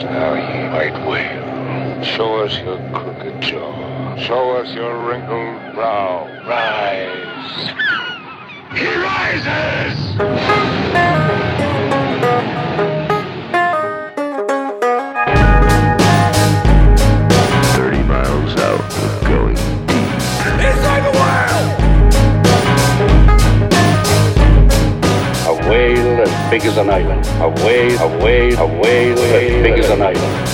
us now, ye might whale. Show us your crooked jaw. Show us your wrinkled brow. Rise. He rises! Big as an island. A whale, a whale, a whale as big as an island.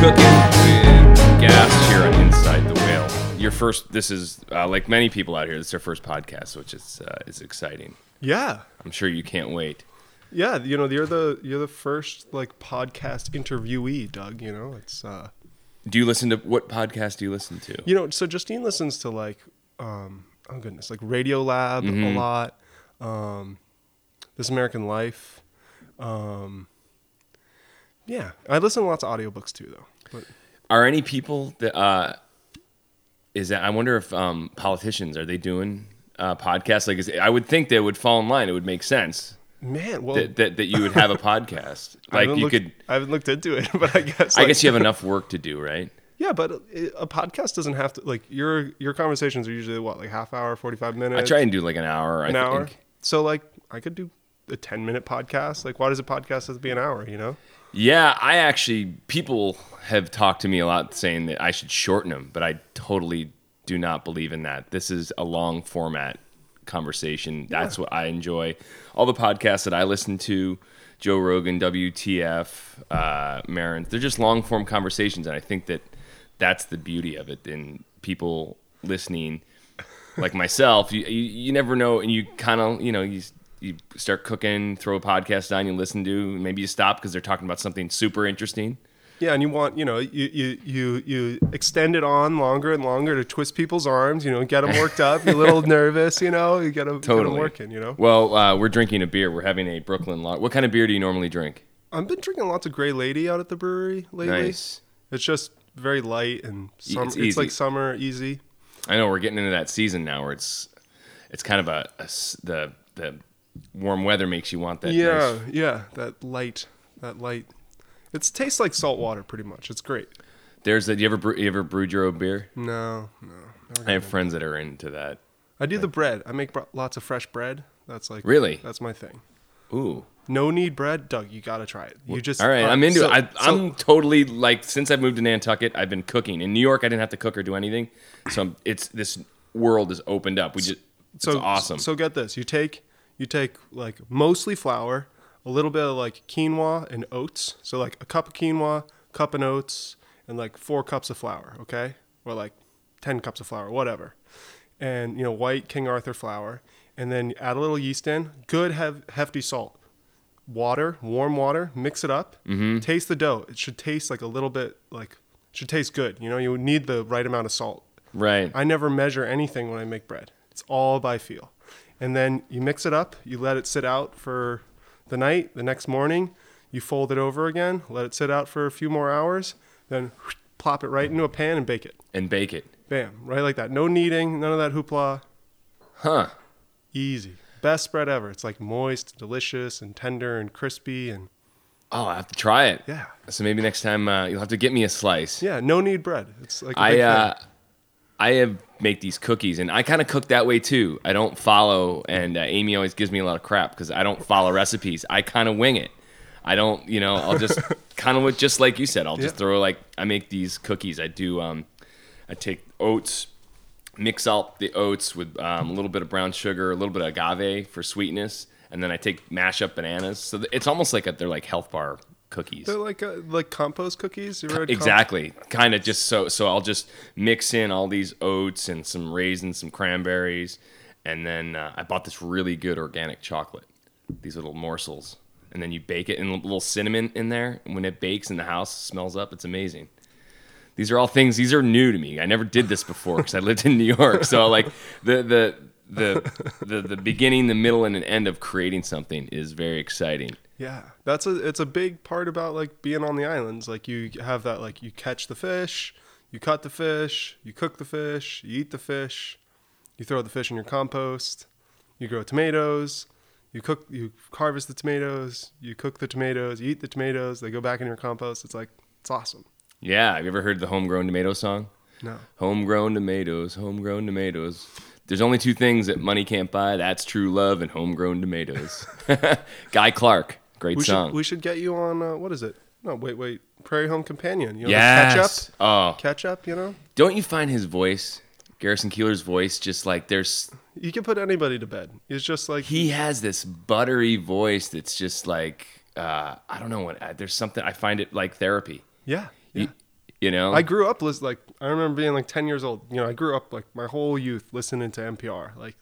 Cooking with gas here on Inside the Whale. Your first, this is uh, like many people out here. This is their first podcast, which is uh, is exciting. Yeah. I'm sure you can't wait. Yeah, you know, you're the you're the first like podcast interviewee, Doug, you know. It's uh Do you listen to what podcast do you listen to? you know, so Justine listens to like um oh goodness, like Radio Lab Mm-hmm. a lot. Um This American Life. Um Yeah, I listen to lots of audiobooks too though. But Are any people that uh, is that? I wonder if um, politicians are they doing uh, podcasts? Like, is, I would think they would fall in line. It would make sense man, well that, that, that you would have a podcast. Like you looked- could. I haven't looked into it, but I guess I guess you have enough work to do, right? Yeah, but a a podcast doesn't have to like your your conversations are usually what like half hour, forty five minutes. I try and do like an hour. an I hour. Think. So like I could do a ten minute podcast. Like why does a podcast have to be an hour? You know? Yeah, I actually people have talked to me a lot saying that I should shorten them, but I totally do not believe in that. This is a long format conversation. That's what I enjoy. All the podcasts that I listen to, Joe Rogan, WTF, uh, Maron, they're just long form conversations, and I think that that's the beauty of it. And people listening, like myself, you you, you never know, and you kind of you know you you start cooking, throw a podcast on, you listen to, maybe you stop because they're talking about something super interesting. Yeah, and you want you know you you you you extend it on longer and longer to twist people's arms. You know, get them worked up. You're a little nervous. You know, you get them, Totally working. You know, Well, uh, we're drinking a beer. We're having a Brooklyn lot. What kind of beer do you normally drink? I've been drinking lots of Grey Lady out at the brewery lately. Nice. It's just very light and summer, it's it's, like summer easy. I know we're getting into that season now where it's it's kind of a the the warm weather makes you want that. Yeah, nice- yeah, that light, that light. It tastes like salt water, pretty much. It's great. There's that. You ever brew, you ever brewed your own beer? No, no. I have friends that are into that. I do the bread. I make bro- lots of fresh bread. That's like Really? That's my thing. Ooh. No knead bread, Doug. You gotta try it. You just All right, uh, I'm into so- it. I, so- I'm totally like since I've moved to Nantucket, I've been cooking. In New York, I didn't have to cook or do anything, so I'm- it's this world is opened up. We just it's so awesome. So get this. You take you take like mostly flour, a little bit of like quinoa and oats. So like a cup of quinoa, cup of oats, and like four cups of flour. Okay, or like ten cups of flour, whatever. And you know white King Arthur flour, and then add a little yeast in. Good hev- hefty salt. Water, warm water. Mix it up. Mm-hmm. Taste the dough. It should taste like a little bit like should taste good. You know, you need the right amount of salt. right. I never measure anything when I make bread. It's all by feel. And then you mix it up, you let it sit out for the night. The next morning, you fold it over again, let it sit out for a few more hours, then plop it right into a pan and bake it. and bake it. Bam, right like that. No kneading, none of that hoopla. Huh. Easy. Best spread ever. It's like moist, delicious, and tender and crispy and Oh, I have to try it. yeah. So maybe next time uh, you'll have to get me a slice. Yeah, no knead bread. It's like a I uh. I have make these cookies, and I kind of cook that way too. I don't follow, and uh, Amy always gives me a lot of crap because I don't follow recipes. I kind of wing it. I don't, you know, I'll just kind of just like you said. I'll just throw like I make these cookies. I do. Um, I take oats, mix out the oats with um, a little bit of brown sugar, a little bit of agave for sweetness, and then I take mash up bananas. So it's almost like a, they're like health bar cookies. They're like uh, like compost cookies. You ever comp- Exactly. Kind of just so so I'll just mix in all these oats and some raisins, some cranberries, and then uh, I bought this really good organic chocolate. These little morsels, and then you bake it and a little cinnamon in there. And when it bakes in the house, smells up. It's amazing. These are all things. These are new to me. I never did this before because I lived in New York. So like the the the the the beginning, the middle, and an end of creating something is very exciting. Yeah, that's a it's a big part about like being on the islands. Like you have that like you catch the fish, you cut the fish, you cook the fish, you eat the fish, you throw the fish in your compost, you grow tomatoes, You cook, you harvest the tomatoes, you cook the tomatoes, you eat the tomatoes, they go back in your compost. It's like it's awesome. Yeah, have you ever heard the homegrown tomato song? No. Homegrown tomatoes, homegrown tomatoes. There's only two things that money can't buy. That's true love and homegrown tomatoes. Guy Clark, great We song. should we should get you on uh, what is it? No, wait, wait. Prairie Home Companion. You know, yes. catch up. Oh, Catch up, you know? don't you find his voice, Garrison Keillor's voice, just like there's You can put anybody to bed. It's just like he has this buttery voice that's just like uh, I don't know what. uh, There's something I find it like therapy. Yeah. Yeah. You, you know, I grew up like I remember being like 10 years old. You know, I grew up like my whole youth listening to NPR. Like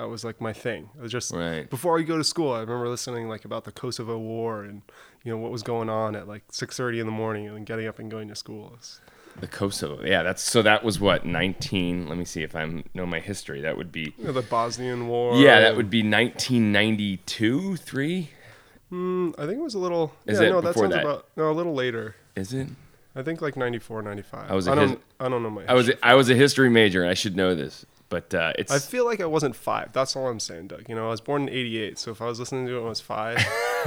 that was like my thing. It was just Right. before I go to school, I remember listening like about the Kosovo War and you know what was going on at like 6:30 in the morning and then getting up and going to school. It's- the Kosovo. Yeah, that's so. That was what 19. Let me see if I know my history. That would be you know, the Bosnian War. yeah, that would be 1992, three. Mm, I think it was a little Is yeah, it no, that before sounds that? about no, a little later. Is it? I think like 94, 95. I was a I don't his- I don't know my I was history. I was a history major. and I should know this, but uh, it's I feel like I wasn't five. That's all I'm saying, Doug. You know, I was born in '88, so if I was listening to it when I was five,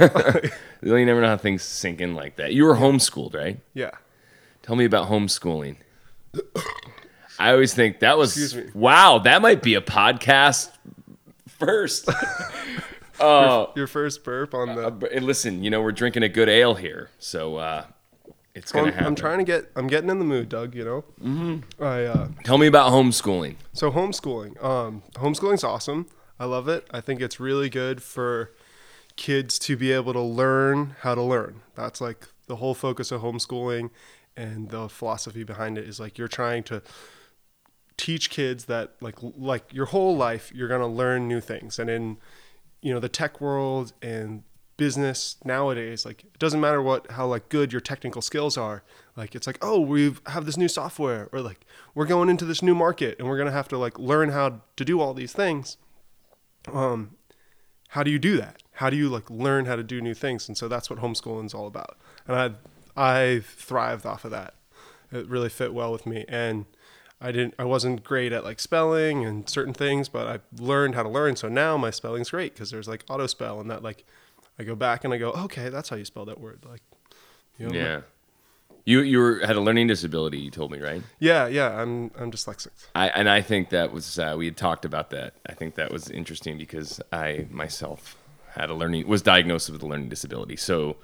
you never know how things sink in like that. You were homeschooled, right? yeah. Tell me about homeschooling. I always think that was Excuse me. wow. That might be a podcast first. Oh, Your first burp on the. uh, listen, you know we're drinking a good ale here, so uh, it's gonna I'm, happen. I'm trying to get. I'm getting in the mood, Doug. You know. Mm-hmm. I uh, Tell me about homeschooling. so homeschooling. Um, homeschooling's awesome. I love it. I think it's really good for kids to be able to learn how to learn. That's like the whole focus of homeschooling, and the philosophy behind it is like you're trying to teach kids that like like your whole life you're going to learn new things and in you know the tech world and business nowadays like it doesn't matter what how like good your technical skills are like it's like oh we have this new software or like we're going into this new market and we're going to have to like learn how to do all these things. Um how do you do that? How do you like learn how to do new things? And so that's what homeschooling is all about. And i i thrived off of that. It really fit well with me. And i didn't i wasn't great at like spelling and certain things but i learned how to learn. So now my spelling's great because there's like auto spell and that like i go back and i go okay that's how you spell that word like you know, Yeah, you you were, had a learning disability. You told me, right? yeah yeah i'm i'm dyslexic I and I think that was uh, we had talked about that. I think that was interesting because I myself had a learning was diagnosed with a learning disability. So,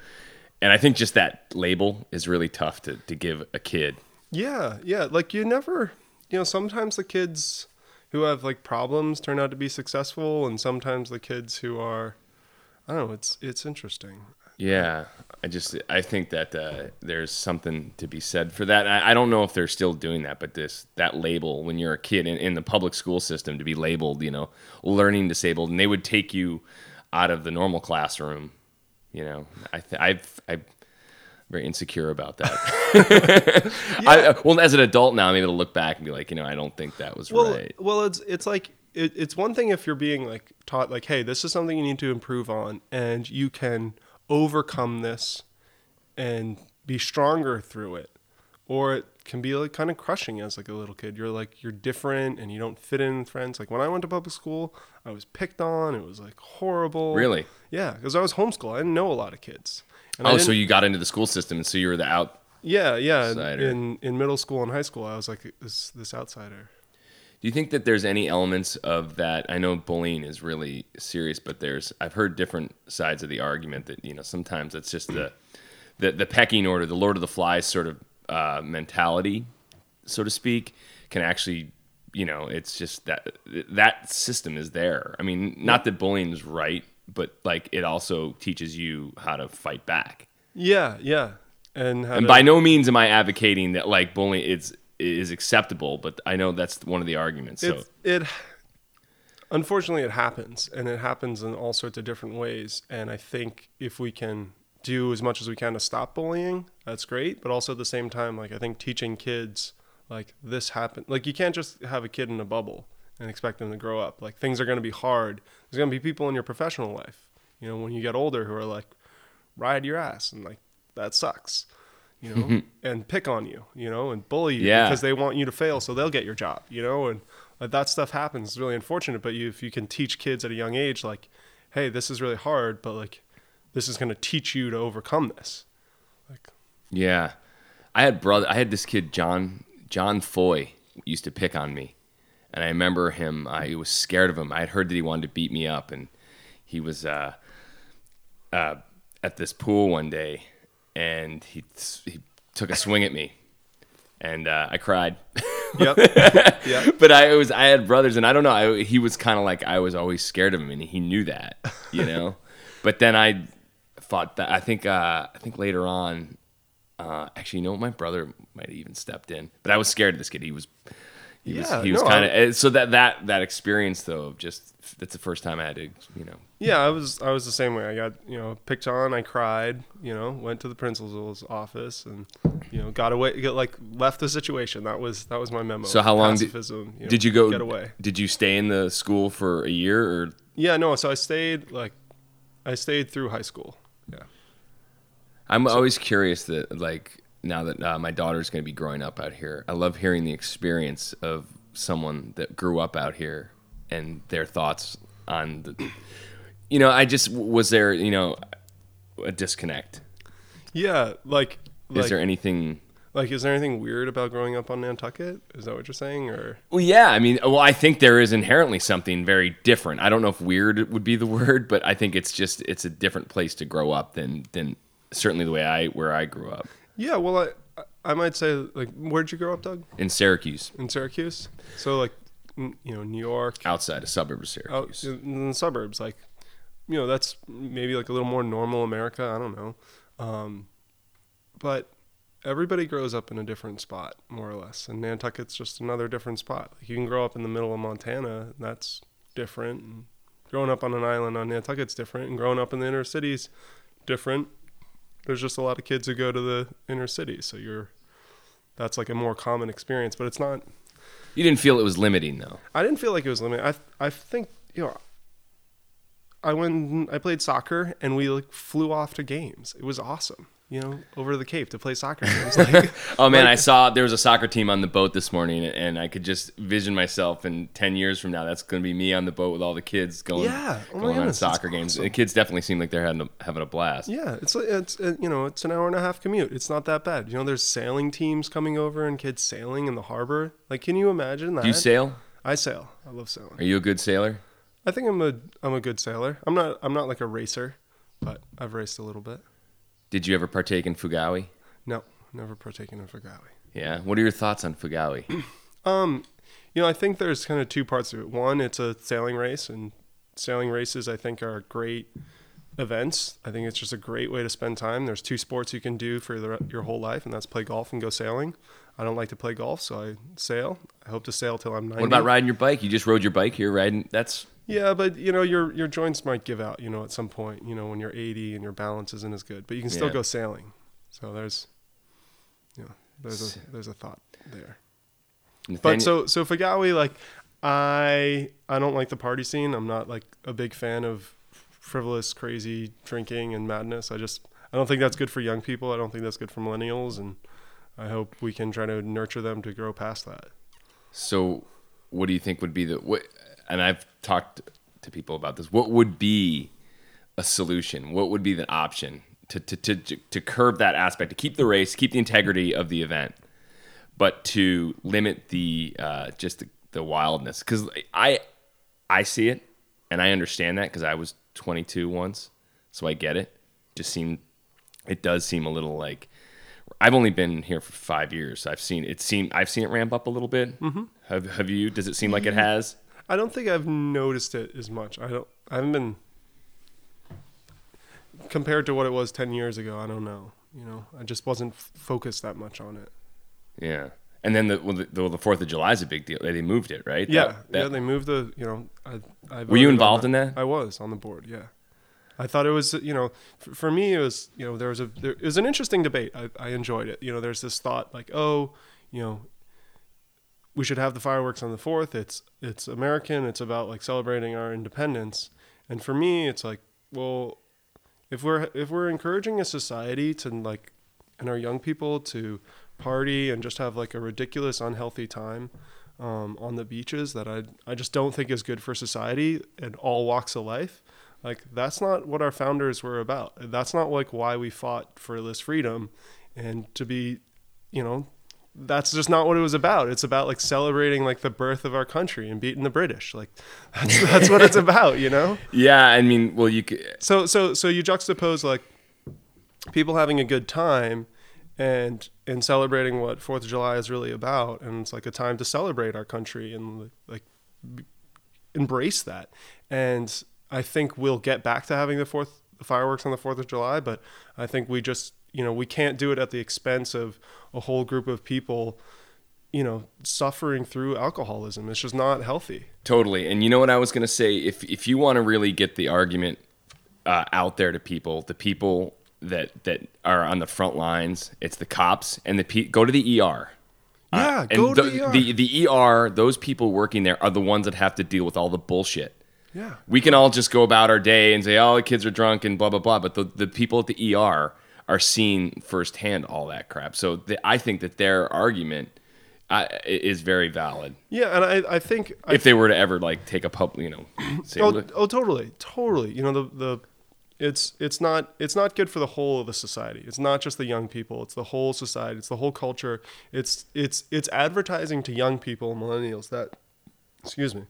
and I think just that label is really tough to to give a kid. Yeah, yeah. Like you never, you know, sometimes the kids who have like problems turn out to be successful, and sometimes the kids who are, I don't know. It's it's interesting. Yeah, I just I think that uh, there's something to be said for that. I, I don't know if they're still doing that, but this that label when you're a kid in, in the public school system to be labeled, you know, learning disabled, and they would take you out of the normal classroom. You know, I th- I've I'm very insecure about that. I, well, as an adult now, I'm able to look back and be like, you know, I don't think that was Well, right. well, it's it's like it, it's one thing if you're being like taught like, hey, this is something you need to improve on, and you can overcome this and be stronger through it, or it can be like kind of crushing as like a little kid. You're like you're different and you don't fit in with friends. Like when I went to public school, I was picked on. It was like horrible. Really? Yeah, because I was homeschooled. I didn't know a lot of kids. And Oh, so you got into the school system, and so you were the out. yeah, yeah. Outsider. In in middle school and high school, I was like this this outsider. Do you think that there's any elements of that? I know bullying is really serious, but there's I've heard different sides of the argument that you know sometimes it's just the the, the pecking order, the Lord of the Flies sort of uh, mentality, so to speak, can actually you know it's just that that system is there. I mean, not that bullying is right, but like it also teaches you how to fight back. Yeah, yeah. And, And to- by no means am I advocating that like bullying is is acceptable, but I know that's one of the arguments. So. It, it unfortunately it happens and it happens in all sorts of different ways and i think if we can do as much as we can to stop bullying that's great but also at the same time like i think teaching kids like this happened like you can't just have a kid in a bubble and expect them to grow up. Like things are going to be hard. There's going to be people in your professional life you know when you get older who are like ride your ass and like that sucks you know and pick on you you know and bully you Yeah. because they want you to fail so they'll get your job you know and like, that stuff happens it's really unfortunate but you, if you can teach kids at a young age like hey, this is really hard, but like this is going to teach you to overcome this. Like Yeah, I had brother. I had this kid John John Foy used to pick on me, and I remember him. I was scared of him. I had heard that he wanted to beat me up, and he was uh, uh, at this pool one day, and he he took a swing at me, and uh, I cried. Yep. yeah. but I was I had brothers, and I don't know. I, he was kind of like I was always scared of him, and he knew that, you know. but then I thought that I think uh, I think later on, uh, actually, you know, my brother might have even stepped in, but I was scared of this kid. He was. He Yeah, was, he was no, kind of eh, so that that that experience though of just that's the first time I had to you know Yeah, I was I was the same way. I got you know picked on. I cried. You know, went to the principal's office and you know got away. Got, like left the situation. That was that was my memo. So how long did- Pacifism, know, did you go get away? Did you stay in the school for a year or Yeah, no. So I stayed like I stayed through high school. Yeah. I'm always curious that like now that uh, my daughter's going to be growing up out here, I love hearing the experience of someone that grew up out here and their thoughts on the. You know, I just was there. You know, a disconnect. Yeah, like like Is there anything? like is there anything weird about growing up on Nantucket? Is that what you're saying, or Well, yeah. I mean, well, I think there is inherently something very different. I don't know if weird would be the word, but I think it's just it's a different place to grow up than than certainly the way I where I grew up yeah? Well, I I might say like where'd you grow up, Doug? in Syracuse, In Syracuse. So like n- you know New York, outside a suburb of out in the suburbs like you know that's maybe like a little more normal america i don't know um, but everybody grows up in a different spot more or less and nantucket's just another different spot like you can grow up in the middle of montana and that's different and growing up on an island on nantucket's different and growing up in the inner cities different there's just a lot of kids who go to the inner city, so you're that's like a more common experience but it's not You didn't feel it was limiting though. I didn't feel like it was limiting. I I think you know. I went. I played soccer, and we like flew off to games. It was awesome. You know, over to the Cape to play soccer games. Like, Oh man, like- I saw there was a soccer team on the boat this morning, and I could just vision myself in ten years from now. That's going to be me on the boat with all the kids going, Yeah. Oh going on goodness, that's soccer games. awesome. The kids definitely seem like they're having a, having a blast. Yeah, it's it's you know it's an hour and a half commute. It's not that bad. You know, there's sailing teams coming over and kids sailing in the harbor. Like, can you imagine that? Do you sail? I sail. I love sailing. Are you a good sailor? I think I'm a I'm a good sailor. I'm not I'm not like a racer, but I've raced a little bit. Did you ever partake in Figawi? No, never partaken in Figawi. Yeah. What are your thoughts on Figawi? Um, you know, I think there's kind of two parts to it. One, it's a sailing race, and sailing races I think are great events. I think it's just a great way to spend time. There's two sports you can do for the, your whole life, and that's play golf and go sailing. I don't like to play golf, so I sail. I hope to sail till I'm 90. what about riding your bike? You just rode your bike here, riding. That's Yeah, but you know your your joints might give out. You know, at some point. You know, when you're 80 and your balance isn't as good, but you can still Yeah. go sailing. So there's, you know, there's a there's a thought there. But Nathaniel- so so Figawi, like I I don't like the party scene. I'm not like a big fan of frivolous, crazy drinking and madness. I just I don't think that's good for young people. I don't think that's good for millennials, and I hope we can try to nurture them to grow past that. So, what do you think would be the what? And I've talked to people about this. What would be a solution? What would be the option to to to to curb that aspect, to keep the race, keep the integrity of the event, but to limit the uh, just the, the wildness? Because I I see it and I understand that because I was 22 once, so I get it. Just seem it does seem a little like I've only been here for five years. I've seen it seem I've seen it ramp up a little bit. Mm-hmm. Have Have you? Does it seem like it has? I don't think I've noticed it as much. I don't. I haven't been compared to what it was ten years ago. I don't know. You know, I just wasn't f- focused that much on it. Yeah. And then the well, the, the Fourth of July is a big deal. They moved it, right? Yeah, That- that- yeah. They moved the. You know, I. I Were you involved in that? I was on the board. Yeah, I thought it was. You know, for, for me, it was. You know, there was a. There, it was an interesting debate. I, I enjoyed it. You know, there's this thought like, oh, you know, we should have the fireworks on the fourth. It's it's American. It's about like celebrating our independence. And for me, it's like, well, if we're if we're encouraging a society to like, and our young people to party and just have like a ridiculous, unhealthy time um, on the beaches that I I just don't think is good for society and all walks of life. Like that's not what our founders were about. That's not like why we fought for this freedom and to be, you know, that's just not what it was about. It's about like celebrating like the birth of our country and beating the British. Like that's that's what it's about, you know? Yeah, I mean, well, you could, So so so you juxtapose like people having a good time and and celebrating what Fourth of July is really about, and it's like a time to celebrate our country and like b- embrace that. And I think we'll get back to having the fourth the fireworks on the Fourth of July, but I think we just you know we can't do it at the expense of a whole group of people you know suffering through alcoholism it's just not healthy Totally. And you know what I was going to say? If if you want to really get the argument uh, out there to people, the people that that are on the front lines, it's the cops and the pe- go to the ER. yeah Uh, And go to the, the, ER. the the ER, those people working there are the ones that have to deal with all the bullshit. yeah We can all just go about our day and say, "Oh, the kids are drunk and blah blah blah," but the the people at the ER are seeing firsthand all that crap. So the, I think that their argument uh, is very valid. Yeah and i, I think I if they were to ever like take a pub, you know, say, oh, oh totally totally. You know the the it's it's not it's not good for the whole of the society. It's not just the young people. It's the whole society. It's the whole culture. It's it's it's advertising to young people millennials that excuse me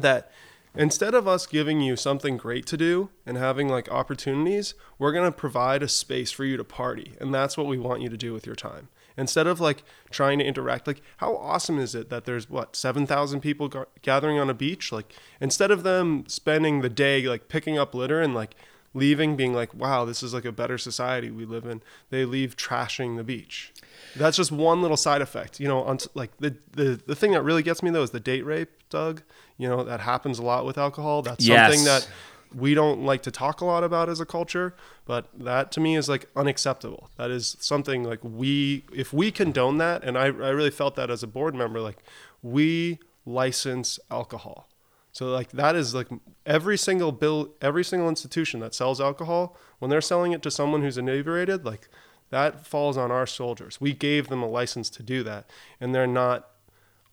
that instead of us giving you something great to do and having like opportunities, we're going to provide a space for you to party. And that's what we want you to do with your time. Instead of like trying to interact, like how awesome is it that there's what, 7,000 people ga- gathering on a beach? Like instead of them spending the day like picking up litter and like leaving being like, wow, this is like a better society we live in, they leave trashing the beach. That's just one little side effect, you know. On like the, the the thing that really gets me though is the date rape, Doug. You know that happens a lot with alcohol. That's Yes. something that we don't like to talk a lot about as a culture, but that to me is like unacceptable. That is something like we, if we condone that, and I, I really felt that as a board member, like we license alcohol. So like that is like every single bill, every single institution that sells alcohol, when they're selling it to someone who's inebriated, like that falls on our soldiers. We gave them a license to do that, and they're not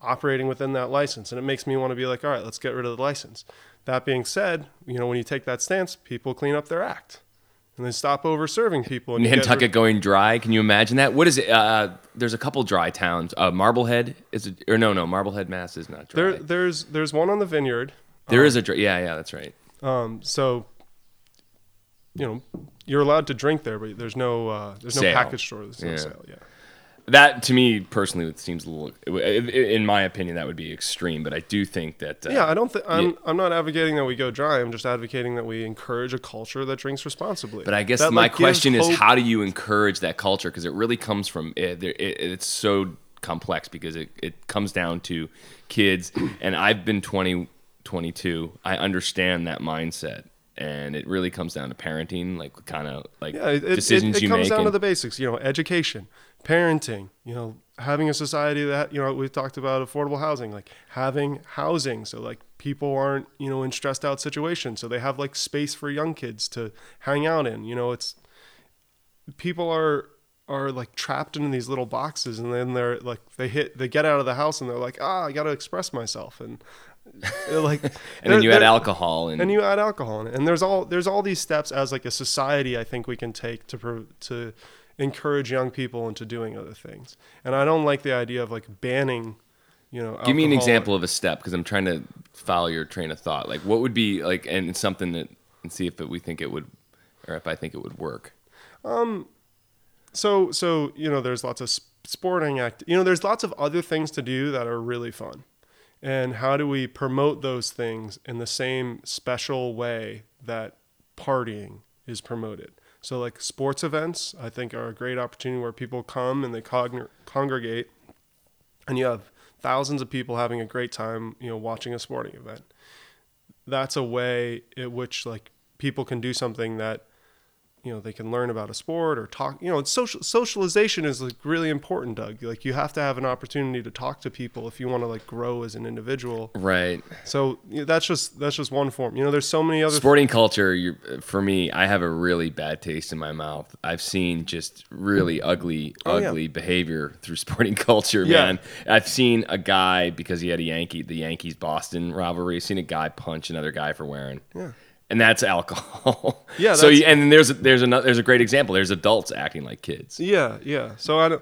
operating within that license. And it makes me want to be like, all right, let's get rid of the license. That being said, you know, when you take that stance, people clean up their act. And they stop over serving people. And Nantucket rid- going dry. Can you imagine that? What is it? Uh, there's a couple dry towns. Uh, Marblehead is it? Or no, no, Marblehead, Mass is not dry. there, there's there's one on the vineyard. there is a dry. Yeah, yeah, that's right. Um, so, you know, you're allowed to drink there, but there's no uh, there's no Sale. package store. There's no Yeah. sale. Yeah. That to me personally, it seems a little. In my opinion, that would be extreme. But I do think that. Uh, Yeah, I don't think I'm. I'm not advocating that we go dry. I'm just advocating that we encourage a culture that drinks responsibly. But I guess That, my like, question is, hope- how do you encourage that culture? Because it really comes from it, there- it, it's so complex because it, it comes down to kids. And I've been 20, 22. I understand that mindset, and it really comes down to parenting, like kind of like Yeah, it, it- decisions it, it you comes make. down to the basics. You know, education, parenting. You know, having a society that you know we've talked about affordable housing, like having housing, so like people aren't you know in stressed out situations, so they have like space for young kids to hang out in. You know, it's people are are like trapped in these little boxes and then they're like they hit they get out of the house and they're like ah i gotta express myself and like and then you add alcohol and, and you add alcohol in it. And there's all there's all these steps as like a society I think we can take to to encourage young people into doing other things. And I don't like the idea of like banning, you know. Give me an example of a step because I'm trying to follow your train of thought. Like, what would be like, and something that, and see if it, we think it would, or if I think it would work. Um, so so you know there's lots of sporting act. You know there's lots of other things to do that are really fun. And how do we promote those things in the same special way that partying is promoted? So like sports events, I think are a great opportunity where people come and they congr- congregate and you have thousands of people having a great time, you know, watching a sporting event. That's a way in which like people can do something that you know they can learn about a sport or talk you know social socialization is like really important doug like you have to have an opportunity to talk to people if you want to like grow as an individual Right. so you know, that's just that's just one form you know there's so many other Sporting culture, you're, for me, I have a really bad taste in my mouth. I've seen just really ugly, Oh, yeah. ugly behavior through sporting culture, Yeah. man. I've seen a guy because he had a Yankee, the Yankees Boston rivalry. Seen a guy punch another guy for wearing. Yeah. And that's alcohol. Yeah, So that's- you, and then there's there's another there's a great example. There's adults acting like kids. Yeah, yeah. So I don't,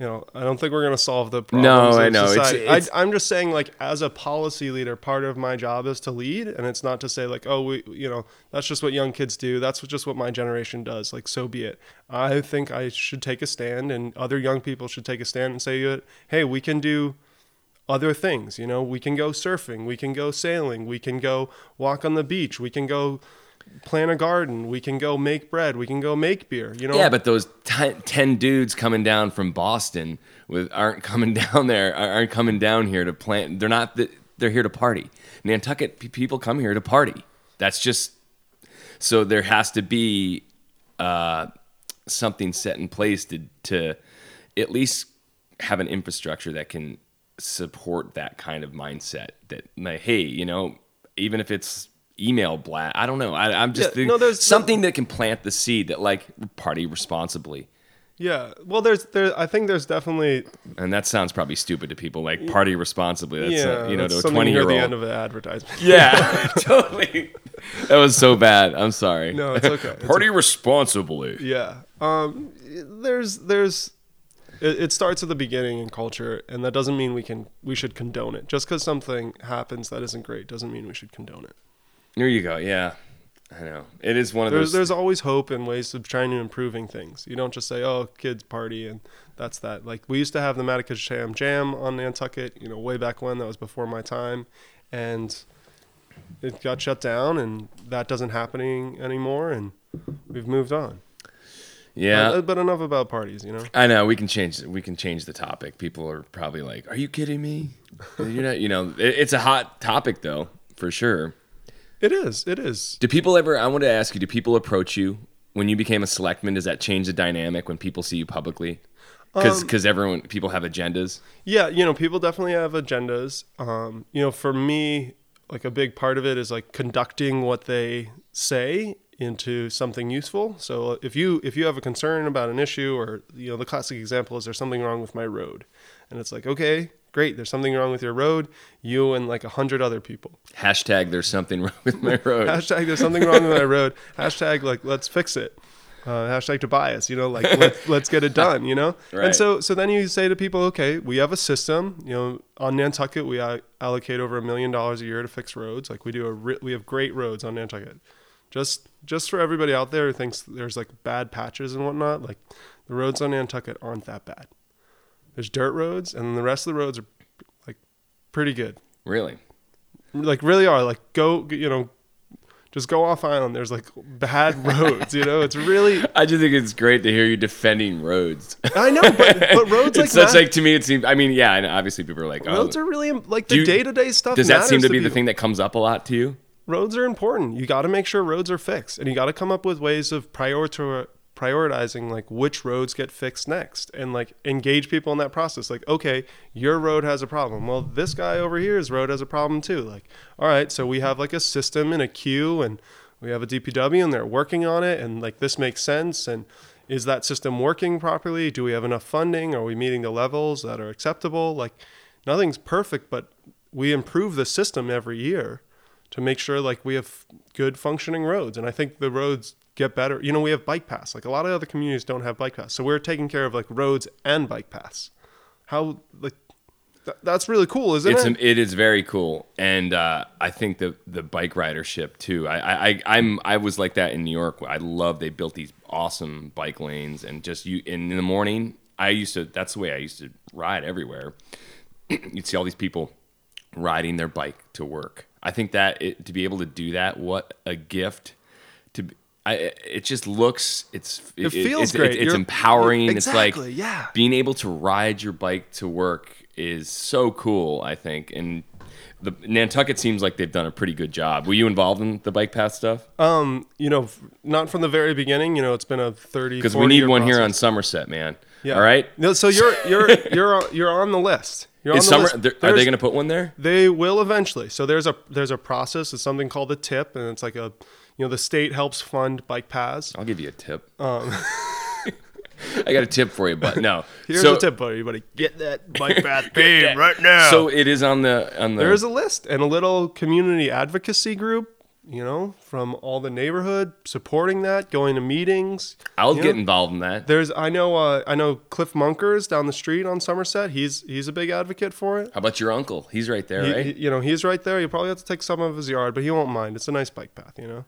you know, I don't think we're gonna solve the problem. No. I know. It's- Society. it's- I, I'm just saying, like, as a policy leader, part of my job is to lead, and it's not to say like, oh, we, you know, that's just what young kids do. That's just what my generation does. Like, so be it. I think I should take a stand, and other young people should take a stand and say, hey, we can do other things. You know, we can go surfing, we can go sailing, we can go walk on the beach, we can go plant a garden, we can go make bread, we can go make beer. You know, Yeah, but those t- ten dudes coming down from Boston with aren't coming down there aren't coming down here to plant. They're not. The, they're here to party. Nantucket pe- people come here to party. That's just so there has to be uh, something set in place to to at least have an infrastructure that can support that kind of mindset. That like, hey, you know, even if it's email blast, I don't know. I, I'm just Yeah, thinking no, there's- something that can plant the seed that like party responsibly. Yeah. Well, there's there. I think there's definitely And that sounds probably stupid to people. Like party responsibly. That's yeah. uh, you know to a twenty year at the end of an advertisement. Yeah, totally. That was so bad. I'm sorry. No, it's okay. It's party responsibly. Yeah. Um. There's there's. It, it starts at the beginning in culture, and that doesn't mean we can we should condone it. Just because something happens that isn't great doesn't mean we should condone it. There you go. Yeah, I know. It is one of There's those. there's always hope and ways of trying to improving things. You don't just say, "Oh, kids party," and that's that. Like we used to have the Matacasham Jam on Nantucket, you know, way back when. That was before my time, and it got shut down, and that doesn't happening anymore, and we've moved on. Yeah. But, but enough about parties, you know. I know we can change we can change the topic. People are probably like, "Are you kidding me?" You're not. You know, it, it's a hot topic though, for sure. It is. It is. Do people ever? I want to ask you. Do people approach you when you became a selectman? Does that change the dynamic when people see you publicly? Because Um, everyone people have agendas. Yeah, you know, people definitely have agendas. Um, you know, for me, like a big part of it is like conducting what they say into something useful. So if you if you have a concern about an issue or you know, the classic example is there's something wrong with my road. And it's like, okay, great, there's something wrong with your road, you and like a hundred other people. Hashtag there's something wrong with my road. Hashtag there's something wrong with my road. Hashtag like let's fix it. Uh, hashtag Tobias, you know, like let, let's get it done, you know. Right. And so so then you say to people, okay, we have a system, you know, on Nantucket we allocate over a million dollars a year to fix roads. Like we do a re- we have great roads on Nantucket. Just just for everybody out there who thinks there's like bad patches and whatnot, like the roads on Nantucket aren't that bad. There's dirt roads, and the rest of the roads are like pretty good Really? like really are like go you know just go off island there's like bad roads you know it's really I just think it's great to hear you defending roads. i know but, but roads like it's such like to me. It seems. I mean, yeah. And obviously, people are like, oh, roads are really like the day-to-day stuff does that seem matters to be the thing that comes up a lot to you? Roads are important. You got to make sure roads are fixed and you got to come up with ways of prioritizing like which roads get fixed next and like engage people in that process. Like okay your road has a problem. Well this guy over here's road has a problem too. Like all right so we have like a system and a queue and we have a dpw and they're working on it and like this makes sense and is that system working properly? Do we have enough funding? Are we meeting the levels that are acceptable? Like nothing's perfect but we improve the system every year to make sure like we have good functioning roads and i think the roads get better you know we have bike paths like a lot of other communities don't have bike paths so we're taking care of like roads and bike paths how like th- that's really cool isn't It's it it is very cool, and uh, I think the the bike ridership too. I, I I'm I was like that in New York. I love they built these awesome bike lanes, and just you in the morning. I used to. That's the way I used to ride everywhere. You'd see all these people riding their bike to work. I think that it, to be able to do that, what a gift to. be- I, it just looks it's It feels it's, great. it's, it's empowering it's Exactly, like yeah. being able to ride your bike to work is so cool i think. And the nantucket seems like they've done a pretty good job. Were you involved in the bike path stuff? Um you know f- not from the very beginning. You know it's been a 30 because we need one here on somerset man. Yeah. All right? No, so you're you're you're you're on the list you're on is the summer list. are they going to put one there They will eventually. So there's a there's a process. It's something called the tip, and it's like a you know the state helps fund bike paths. i'll give you a tip Um, i got a tip for you but no. Here's so, a tip, buddy. Buddy, get that bike path paid right now. so it is on the on the there's a list and a little community advocacy group you know, from all the neighborhood supporting that, going to meetings. I'll get know? involved in that. There's I know uh, I know Cliff Munkers down the street on Somerset. He's he's a big advocate for it. How about your uncle? He's right there, He- right? he- you know, he's right there. You probably have to take some of his yard, but he won't mind. It's a nice bike path, you know.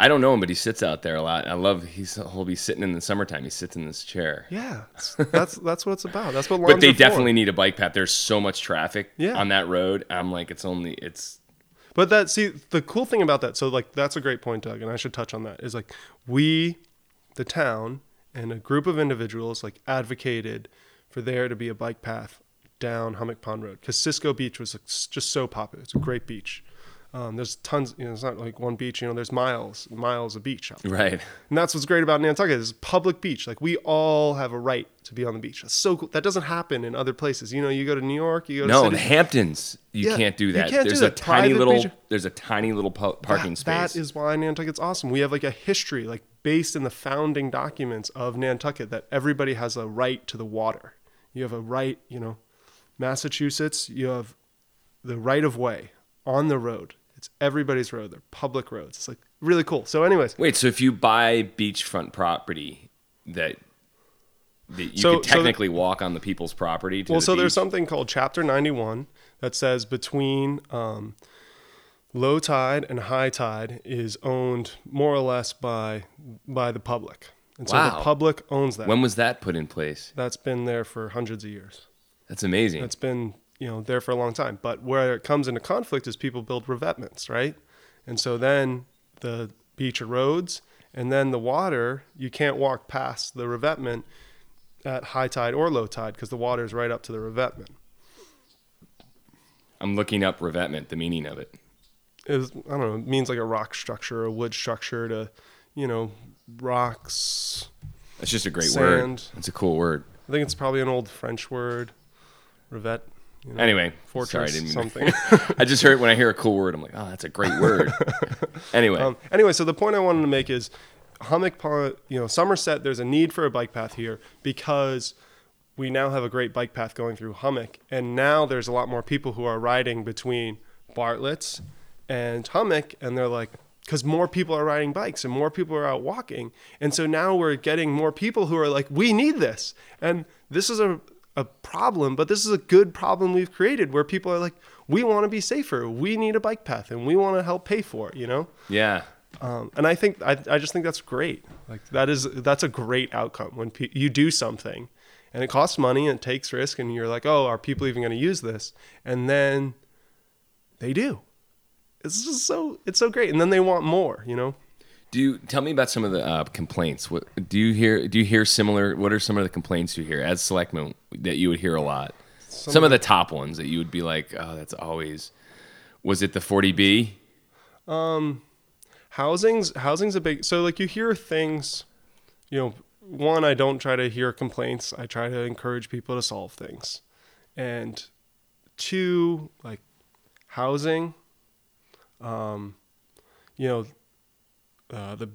I don't know him, but he sits out there a lot. I love he's he'll be sitting in the summertime. He sits in this chair. Yeah, that's that's what it's about. That's what But they are for. definitely need a bike path. There's so much traffic Yeah. on that road. I'm like, it's only it's But that see the cool thing about that. So like that's a great point, Doug, and I should touch on that. Is like we, the town, and a group of individuals like advocated for there to be a bike path down Hummock Pond Road because Cisco Beach was just so popular. It's a great beach. Um, there's tons. You know, it's not like one beach. You know, there's miles, miles of beach out there. right. And that's what's great about Nantucket is public beach. Like we all have a right to be on the beach. That's so cool. That doesn't happen in other places. You know, you go to New York, you go to No, the Hamptons, you Yeah, can't do you that. can't do there's a that. tiny Private little beach- there's a tiny little pa- parking That- space. That is why Nantucket's awesome. We have like a history, like based in the founding documents of Nantucket, that everybody has a right to the water. You have a right, you know, Massachusetts, you have the right of way on the road. It's everybody's road. They're public roads. It's like really cool. So, anyways, Wait, so if you buy beachfront property that that you So- could so the- technically walk on the people's property to well, the so there's something called Chapter 91 that says between um, low tide and high tide is owned more or less by by the public, and so Wow. the public owns that. When was that put in place? That's been there for hundreds of years. That's amazing. That's been you know there for a long time. But where it comes into conflict is people build revetments, right? And so then the beach erodes, and then the water you can't walk past the revetment at high tide or low tide because the water is right up to the revetment. I'm looking up revetment, the meaning of it. Is I don't know, it means like a rock structure, a wood structure to, you know, rocks. That's just a great word. Sand. It's a cool word. I think it's probably an old French word, revet. You know, Anyway, fortress, sorry, I didn't mean something. I just heard when I hear a cool word, I'm like, oh, that's a great word. anyway, Um, anyway, so the point I wanted to make is Hummock Pond, you know, Somerset, there's a need for a bike path here because we now have a great bike path going through Hummock. And now there's a lot more people who are riding between Bartlett's and Hummock. And they're like, because more people are riding bikes and more people are out walking. And so now we're getting more people who are like, we need this. And this is a, a problem, but this is a good problem we've created where people are like, we want to be safer. We need a bike path and we want to help pay for it, you know? yeah. Um, and I think I, I just think that's great. Like that is that's a great outcome when pe- you do something, and it costs money and it takes risk, and you're like, oh, are people even going to use this? And then they do. It's just so it's so great, and then they want more. You know, Do you tell me about some of the uh, complaints? What do you hear? Do you hear similar? What are some of the complaints you hear as selectman that you would hear a lot? Some, of the top ones that you would be like, oh, that's always. Was it the 40B? Um, housing's housing's a big. So like you hear things, you know, one I don't try to hear complaints. I try to encourage people to solve things, and two like housing. Um, you know, uh, the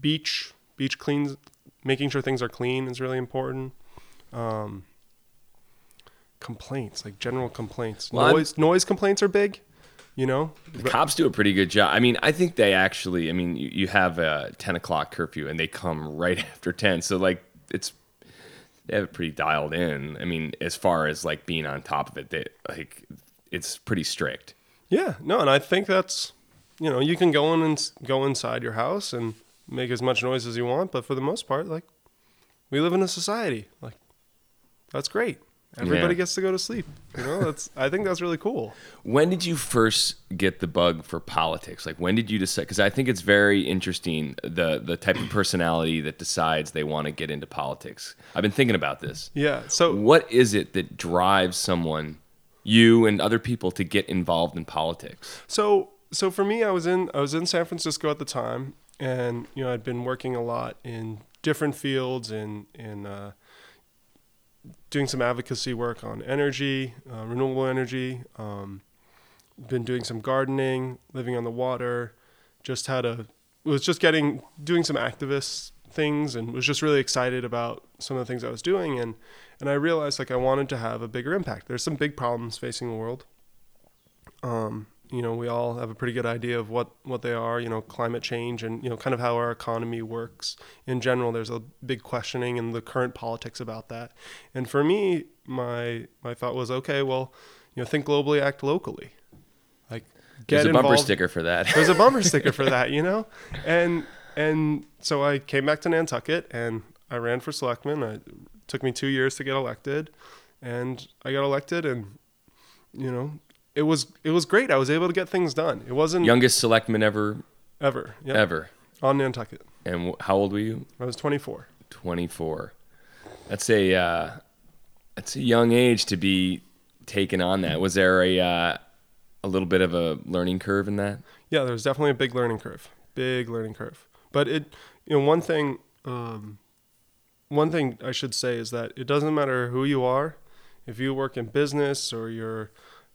beach beach cleans, making sure things are clean is really important. Um, complaints like general complaints, Well, I'm- noise noise complaints are big. You know, The cops do a pretty good job. I mean, I think they actually. I mean, you, you have a 10 o'clock curfew, and they come right after 10. So like, it's they have it pretty dialed in. I mean, as far as like being on top of it, they like it's pretty strict. Yeah, no, and I think that's you know you can go in and go inside your house and make as much noise as you want, but for the most part, like we live in a society, like that's great. Everybody Yeah. gets to go to sleep. You know, that's I think that's really cool. When did you first get the bug for politics? Like, when did you decide? Because I think it's very interesting the the type of personality that decides they want to get into politics. I've been thinking about this. Yeah. So What is it that drives someone, you and other people, to get involved in politics? So so for me, I was in I was in San Francisco at the time, and you know I'd been working a lot in different fields in in uh, doing some advocacy work on energy, uh, renewable energy. Um, been doing some gardening, living on the water. Just had a was just getting doing some activist things, and was just really excited about some of the things I was doing, and and I realized like I wanted to have a bigger impact. There's some big problems facing the world. Um, you know we all have a pretty good idea of what what they are. You know, climate change and you know kind of how our economy works in general. There's a big questioning in the current politics about that. And for me, my my thought was okay. Well, you know, think globally, act locally. Like get There's a bumper sticker for that. there's a bumper sticker for that, you know? And and so I came back to Nantucket and I ran for selectman. I, it took me two years to get elected, and I got elected, and you know, it was it was great. I was able to get things done. It wasn't Youngest selectman ever, ever yep, ever. on Nantucket. And how old were you? I was 24. 24. That's a uh, that's a young age to be taken on that. Was there a uh, a little bit of a learning curve in that? Yeah, there was definitely a big learning curve. Big learning curve. But it, you know, one thing, um, one thing I should say is that it doesn't matter who you are, if you work in business or you're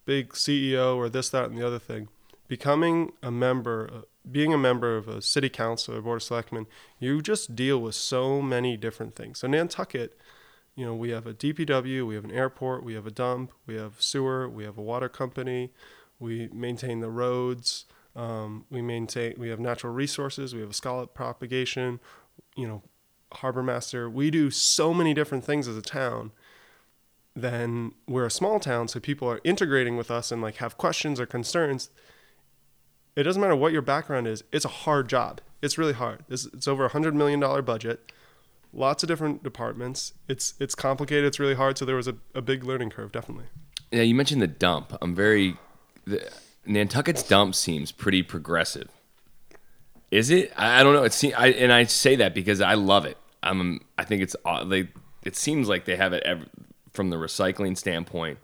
big CEO or this, that, and the other thing, becoming a member, uh, being a member of a city council or board of selectmen, you just deal with so many different things. So Nantucket, you know, we have a DPW, we have an airport, we have a dump, we have sewer, we have a water company, we maintain the roads, um, we maintain, we have natural resources, we have a scallop propagation, you know, harbor master. We do so many different things as a town. Then we're a small town, so people are integrating with us and like have questions or concerns. It doesn't matter what your background is; it's a hard job. It's really hard. It's, it's over a hundred million dollar budget, lots of different departments. It's it's complicated. It's really hard. So there was a, a big learning curve, definitely. Yeah, you mentioned the dump. I'm very the, Nantucket's dump seems pretty progressive. Is it? I, I don't know. It seems, I, and I say that because I love it. I'm. I think it's. They. It seems like they have it ev from the recycling standpoint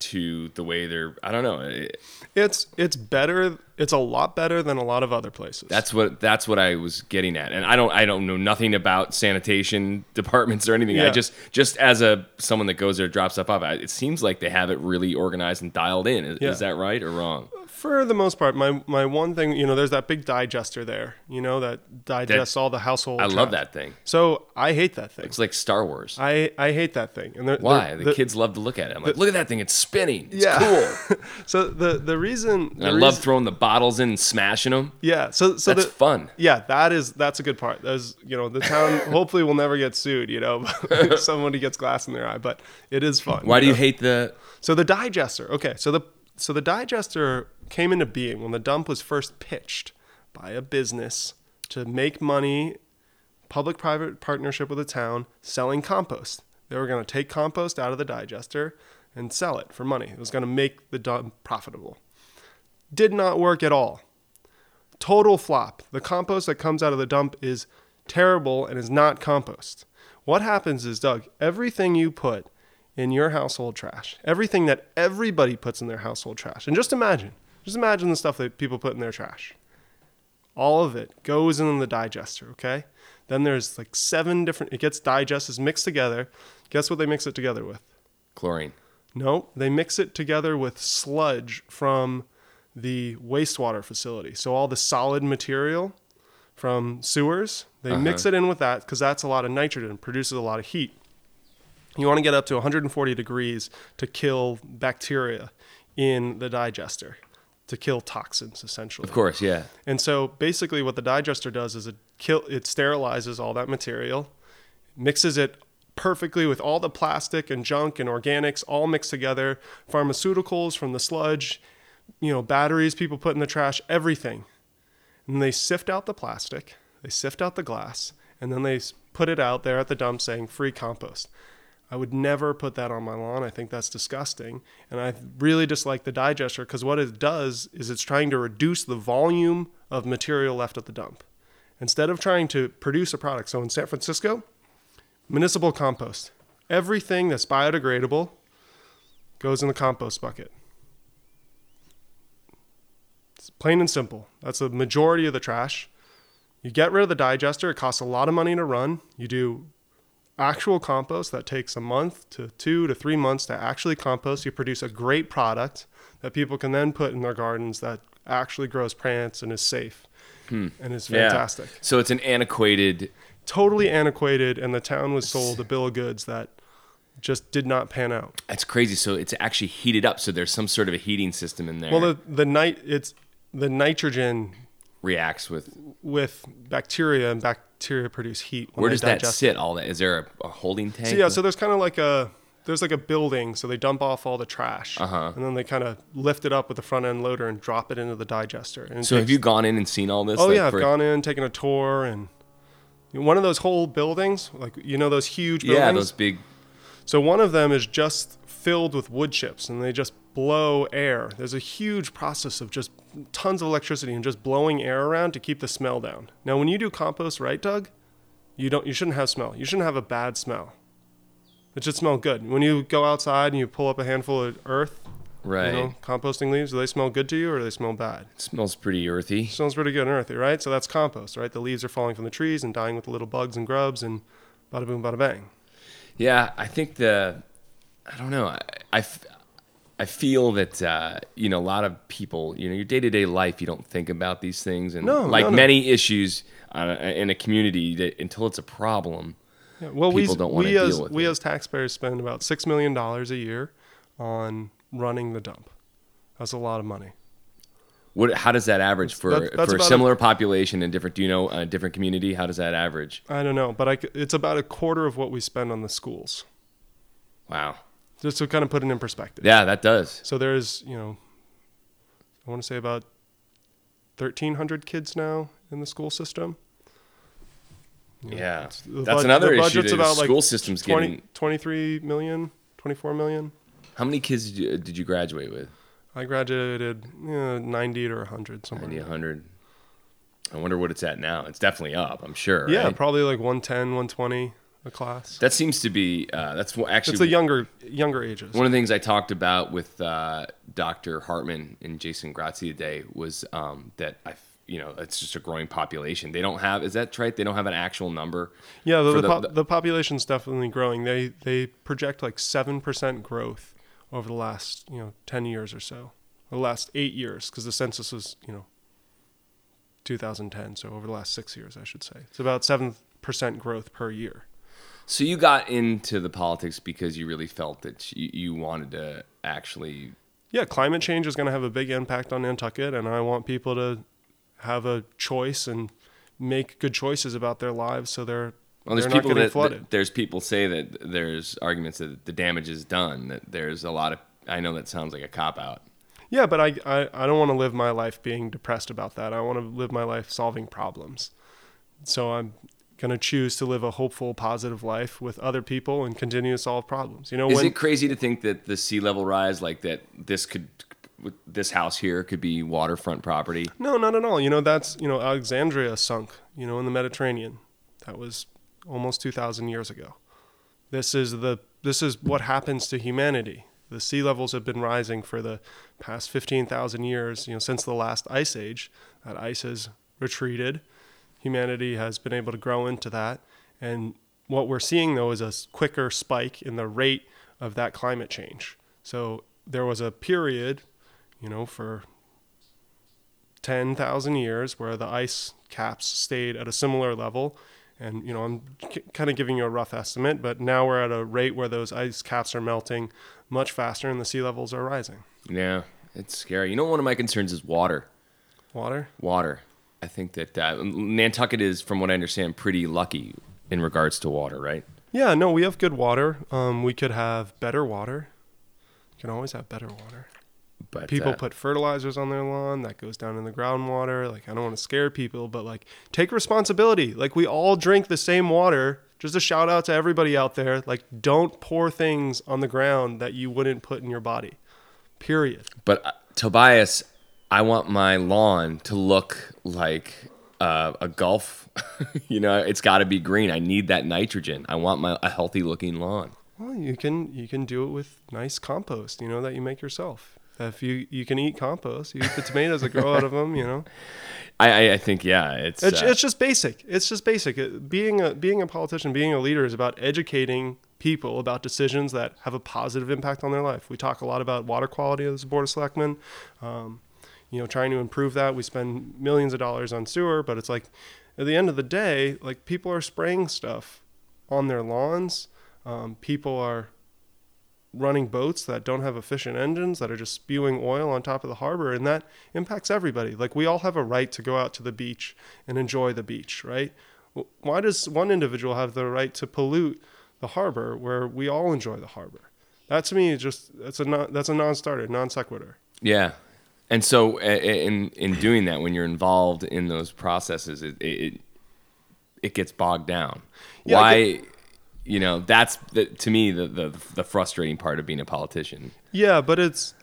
to the way they're. I don't know. It's it's better. It's a lot better than a lot of other places. That's what that's what I was getting at, and I don't I don't know nothing about sanitation departments or anything. I just just as a someone that goes there drops stuff off. It seems like they have it really organized and dialed in. Is, Yeah. is that right or wrong? For the most part. My my one thing, you know, there's that big digester there. You know that digests all the household. I love that thing. So I hate that thing. It's like Star Wars. I I hate that thing. And the, Why The, the, kids love to look at it? I'm like, look at that thing. It's spinning. It's Yeah. cool. So the the reason the I love throwing the bottles in and smashing them. Yeah. So so That's fun. Yeah, that is that's a good part. That's you know the town hopefully will never get sued. You know, if somebody gets glass in their eye, but it is fun. Why do you hate the? So the digester. Okay, so the so the digester came into being when the dump was first pitched by a business to make money, public-private partnership with the town, selling compost. They were going to take compost out of the digester and sell it for money. It was going to make the dump profitable. Did not work at all. Total flop. The compost that comes out of the dump is terrible and is not compost. What happens is, Doug, everything you put in your household trash, everything that everybody puts in their household trash, and just imagine, just imagine the stuff that people put in their trash. All of it goes in the digester, okay? Then there's like seven different, it gets digested, mixed together. Guess what they mix it together with? Chlorine. No, they mix it together with sludge from the wastewater facility. So all the solid material from sewers, they mix uh-huh. it in with that because that's a lot of nitrogen, produces a lot of heat. You want to get up to 140 degrees to kill bacteria in the digester, to kill toxins essentially. Of course, yeah. And so basically what the digester does is it kill it sterilizes all that material, mixes it perfectly with all the plastic and junk and organics all mixed together, pharmaceuticals from the sludge, you know, batteries people put in the trash, everything. And they sift out the plastic, they sift out the glass, and then they put it out there at the dump saying free compost. I would never put that on my lawn. I think that's disgusting. And I really dislike the digester because what it does is it's trying to reduce the volume of material left at the dump. Instead of trying to produce a product. So in San Francisco, municipal compost. Everything that's biodegradable goes in the compost bucket. It's plain and simple. That's the majority of the trash. You get rid of the digester, it costs a lot of money to run. You do actual compost that takes a month to two to three months to actually compost. You produce a great product that people can then put in their gardens that actually grows plants and is safe hmm. and is Yeah. fantastic. So it's an antiquated. Totally antiquated, and the town was sold a bill of goods that just did not pan out. That's crazy. So it's actually heated up. So there's some sort of a heating system in there. Well, the the night it's the nitrogen reacts with. with bacteria and bacteria produce heat. when Where they does that sit? All that is there a, a holding tank? So yeah, so there's kind of like a there's like a building, so they dump off all the trash, Uh-huh. and then they kind of lift it up with the front end loader and drop it into the digester. So have you gone in and seen all this? Oh like, yeah, I've for- gone in, taken a tour, and one of those whole buildings, like you know those huge buildings. Yeah, those big. So one of them is just filled with wood chips, and they just blow air. There's a huge process of just tons of electricity and just blowing air around to keep the smell down. Now, when you do compost, right, Doug? You don't. You shouldn't have smell. You shouldn't have a bad smell. It should smell good. When you go outside and you pull up a handful of earth, Right. you know, composting leaves, do they smell good to you or do they smell bad? smells pretty earthy. smells pretty good and earthy, right? So that's compost, right? The leaves are falling from the trees and dying with the little bugs and grubs, and bada boom, bada bang. Yeah, I think the. I don't know. I, I, I feel that uh, you know a lot of people. You know, your day to day life, you don't think about these things, and No, like no, no. many issues uh, in a community, that until it's a problem. Yeah, well, People we don't wanna deal as with we it. as taxpayers spend about six million dollars a year on running the dump. That's a lot of money. What? How does that average for That's- that's for a about a- similar population in different? Do you know a different community? How does that average? I don't know, but I it's about a quarter of what we spend on the schools. Wow. Just to kind of put it in perspective. Yeah, that does. So there's you know, I want to say about thirteen hundred kids now in the school system. Yeah, it's- the that's bud- another the issue. budget's The about, like, school system's 20, getting. 23 million, 24 million. How many kids did you, did you graduate with? I graduated you 90 or 100 somewhere. 90, 100. I wonder what it's at now. It's definitely up. I'm sure. Yeah, right? probably like 110, 120 a class. That seems to be. Uh, that's what actually It's the younger younger ages. one of the things I talked about with uh, Dr. Hartman and Jason Grazzi today was um, that I, you know, it's just a growing population. They don't have. Is that right? They don't have an actual number. yeah, the, the, the- po- the- population's definitely growing. They they project like 7% growth over the last, you know, 10 years or so. The last 8 years because the census was, you know, 2010, so over the last 6 years, I should say. It's about 7% growth per year. So you got into the politics because you really felt that you, you wanted to actually. yeah, climate change is going to have a big impact on Nantucket, and I want people to have a choice and make good choices about their lives, so they're Well, there's people getting that, flooded. that there's people say that there's arguments that the damage is done. That there's a lot of. I know that sounds like a cop out. yeah, but I, I I don't want to live my life being depressed about that. I want to live my life solving problems. So I'm gonna choose to live a hopeful, positive life with other people and continue to solve problems. You know, Is when it crazy to think that the sea level rise, like that, this could, this house here, could be waterfront property? No, not at all. You know, that's, you know, Alexandria sunk, you know, in the Mediterranean. That was almost 2000 years ago. This is the this is what happens to humanity. The sea levels have been rising for the past 15,000 years, you know, since the last ice age. That ice has retreated. Humanity has been able to grow into that. And what we're seeing though is a quicker spike in the rate of that climate change. So there was a period, you know, for 10,000 years where the ice caps stayed at a similar level. And, you know, I'm k- kind of giving you a rough estimate, but now we're at a rate where those ice caps are melting much faster and the sea levels are rising. Yeah, it's scary. You know, one of my concerns is water. Water? Water. I think that uh, Nantucket is, from what I understand, pretty lucky in regards to water, right? Yeah, no, we have good water. Um, we could have better water. You can always have better water. But People uh, put fertilizers on their lawn that goes down in the groundwater. Like I don't want to scare people, but like take responsibility. Like we all drink the same water. Just a shout out to everybody out there. Like don't pour things on the ground that you wouldn't put in your body. Period. But uh, Tobias, I want my lawn to look like uh, a golf. you know, it's got to be green. I need that nitrogen. I want my a healthy looking lawn. Well, you can you can do it with nice compost, you know, that you make yourself. If you you can eat compost, you eat the tomatoes that grow out of them, you know. I, I, I think yeah, it's It's, uh, it's just basic. It's just basic. Being a being a politician, being a leader is about educating people about decisions that have a positive impact on their life. We talk a lot about water quality as a board of selectmen. Um, you know, trying to improve that. We spend millions of dollars on sewer, but it's like at the end of the day, like people are spraying stuff on their lawns. Um, people are running boats that don't have efficient engines that are just spewing oil on top of the harbor and that impacts everybody like we all have a right to go out to the beach and enjoy the beach right why does one individual have the right to pollute the harbor where we all enjoy the harbor that to me is just that's a non, that's a non-starter non sequitur Yeah. And so in in doing that, when you're involved in those processes, it it, it gets bogged down. Yeah, Why? You know, that's the, to me the, the the frustrating part of being a politician yeah but it's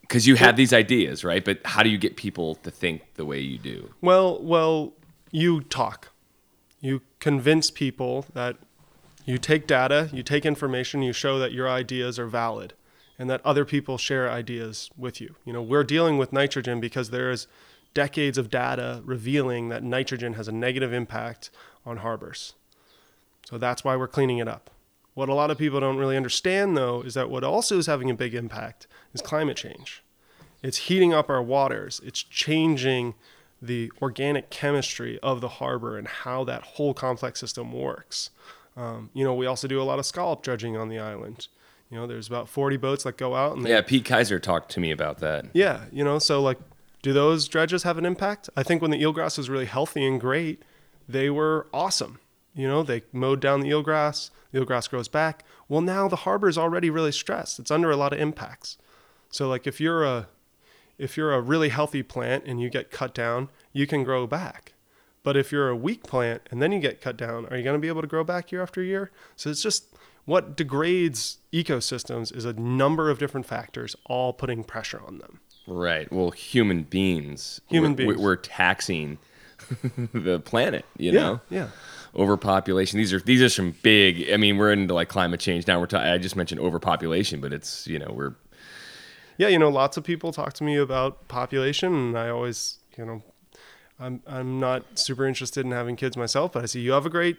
because you have these ideas, right? But how do you get people to think the way you do? Well, well, you talk. You convince people that you take data, you take information, you show that your ideas are valid and that other people share ideas with you. You know, we're dealing with nitrogen because there is decades of data revealing that nitrogen has a negative impact on harbors. So that's why we're cleaning it up. What a lot of people don't really understand though is that what also is having a big impact is climate change. It's heating up our waters. It's changing the organic chemistry of the harbor and how that whole complex system works. Um, you know, we also do a lot of scallop dredging on the island. You know, there's about 40 boats that go out and they, Yeah, Pete Kaiser talked to me about that. yeah, you know, so like, do those dredges have an impact? I think when the eelgrass was really healthy and great, they were awesome. You know, they mowed down the eelgrass, the eelgrass grows back. Well, now the harbor is already really stressed. It's under a lot of impacts. So like if you're a if you're a really healthy plant and you get cut down, you can grow back. But if you're a weak plant and then you get cut down, are you going to be able to grow back year after year? So it's just what degrades ecosystems is a number of different factors all putting pressure on them. Right. Well, human beings. Human we're, beings. We're taxing the planet. You know. yeah. overpopulation. These are these are some big. I mean, we're into like climate change now. We're ta- I just mentioned overpopulation, but it's you know we're yeah, you know, lots of people talk to me about population, and I always, you know, I'm I'm not super interested in having kids myself, but I see you have a great,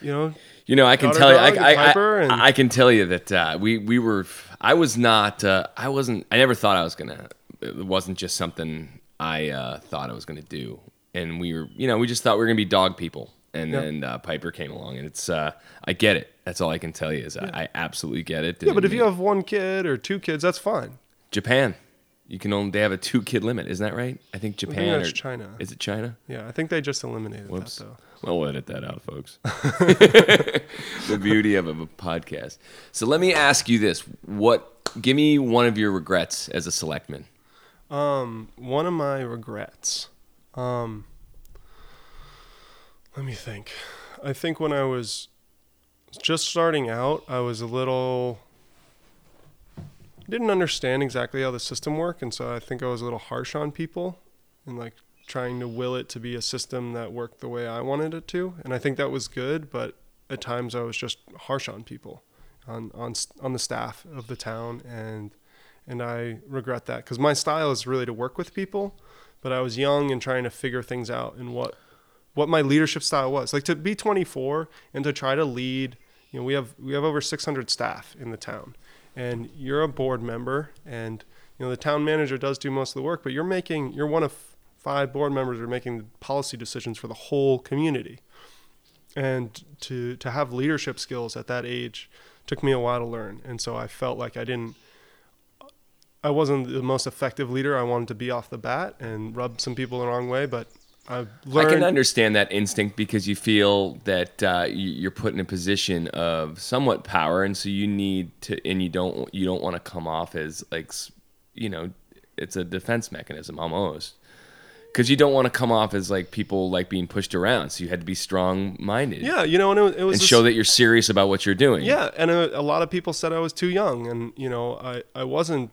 you know, you know I can tell you I, and I, I, and- I can tell you that uh, we we were I was not uh, I wasn't I never thought I was gonna it wasn't just something I uh, thought I was gonna do, and we were you know we just thought we were gonna be dog people. And Yeah. then uh, Piper came along, and it's uh, I get it. That's all I can tell you is I, I absolutely get it. yeah. But if you have one kid or two kids, that's fine. Japan, you can only they have a two kid limit, isn't that right? I think Japan that's or China. Is it China? Yeah, I think they just eliminated Whoops. that though. Well, edit that out, folks. the beauty of a podcast. So let me ask you this: What? Give me one of your regrets as a selectman. Um, one of my regrets. Um, let me think. I think when I was just starting out, I was a little didn't understand exactly how the system worked, and so I think I was a little harsh on people and like trying to will it to be a system that worked the way I wanted it to. And I think that was good, but at times I was just harsh on people, on on on the staff of the town, and and I regret that because my style is really to work with people, but I was young and trying to figure things out and what what my leadership style was. Like to be 24 and to try to lead. You know, we have we have over 600 staff in the town, and you're a board member, and you know the town manager does do most of the work, but you're making you're one of five board members are making policy decisions for the whole community, and to to have leadership skills at that age took me a while to learn, and so I felt like I didn't. I wasn't the most effective leader. I wanted to be off the bat and rub some people the wrong way, but I've learned. I can understand that instinct because you feel that uh, you- you're put in a position of somewhat power, and so you need to, and you don't, you don't want to come off as like, you know, it's a defense mechanism almost, because you don't want to come off as like people like being pushed around. So you had to be strong minded, Yeah, you know, and it, was- it was and show that you're serious about what you're doing. Yeah, and a, a lot of people said I was too young, and you know, I I wasn't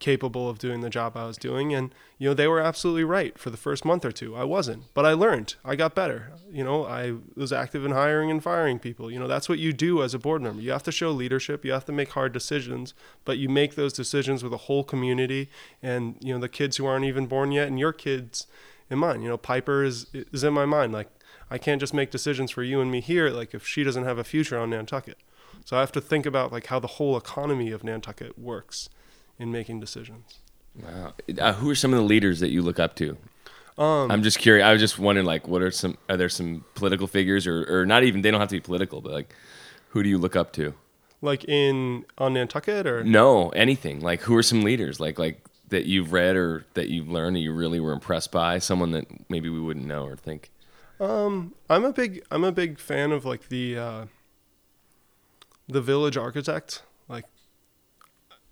capable of doing the job I was doing, and you know, they were absolutely right for the first month or two. I wasn't, but I learned. I got better. You know, I was active in hiring and firing people. You know, that's what you do as a board member. You have to show leadership. You have to make hard decisions, but you make those decisions with a whole community, and you know, the kids who aren't even born yet, and your kids in mind. You know, Piper is is in my mind. Like, I can't just make decisions for you and me here. Like, if she doesn't have a future on Nantucket. So I have to think about like how the whole economy of Nantucket works in making decisions. Wow. Uh, who are some of the leaders that you look up to? Um, I'm just curious. I was just wondering, like, what are some? Are there some political figures, or, or not even? They don't have to be political, but like, who do you look up to? Like in on Nantucket or No, anything. Like who are some leaders like like that you've read or that you've learned and you really were impressed by? Someone that maybe we wouldn't know or think. Um, I'm a big I'm a big fan of like the uh, the village architect.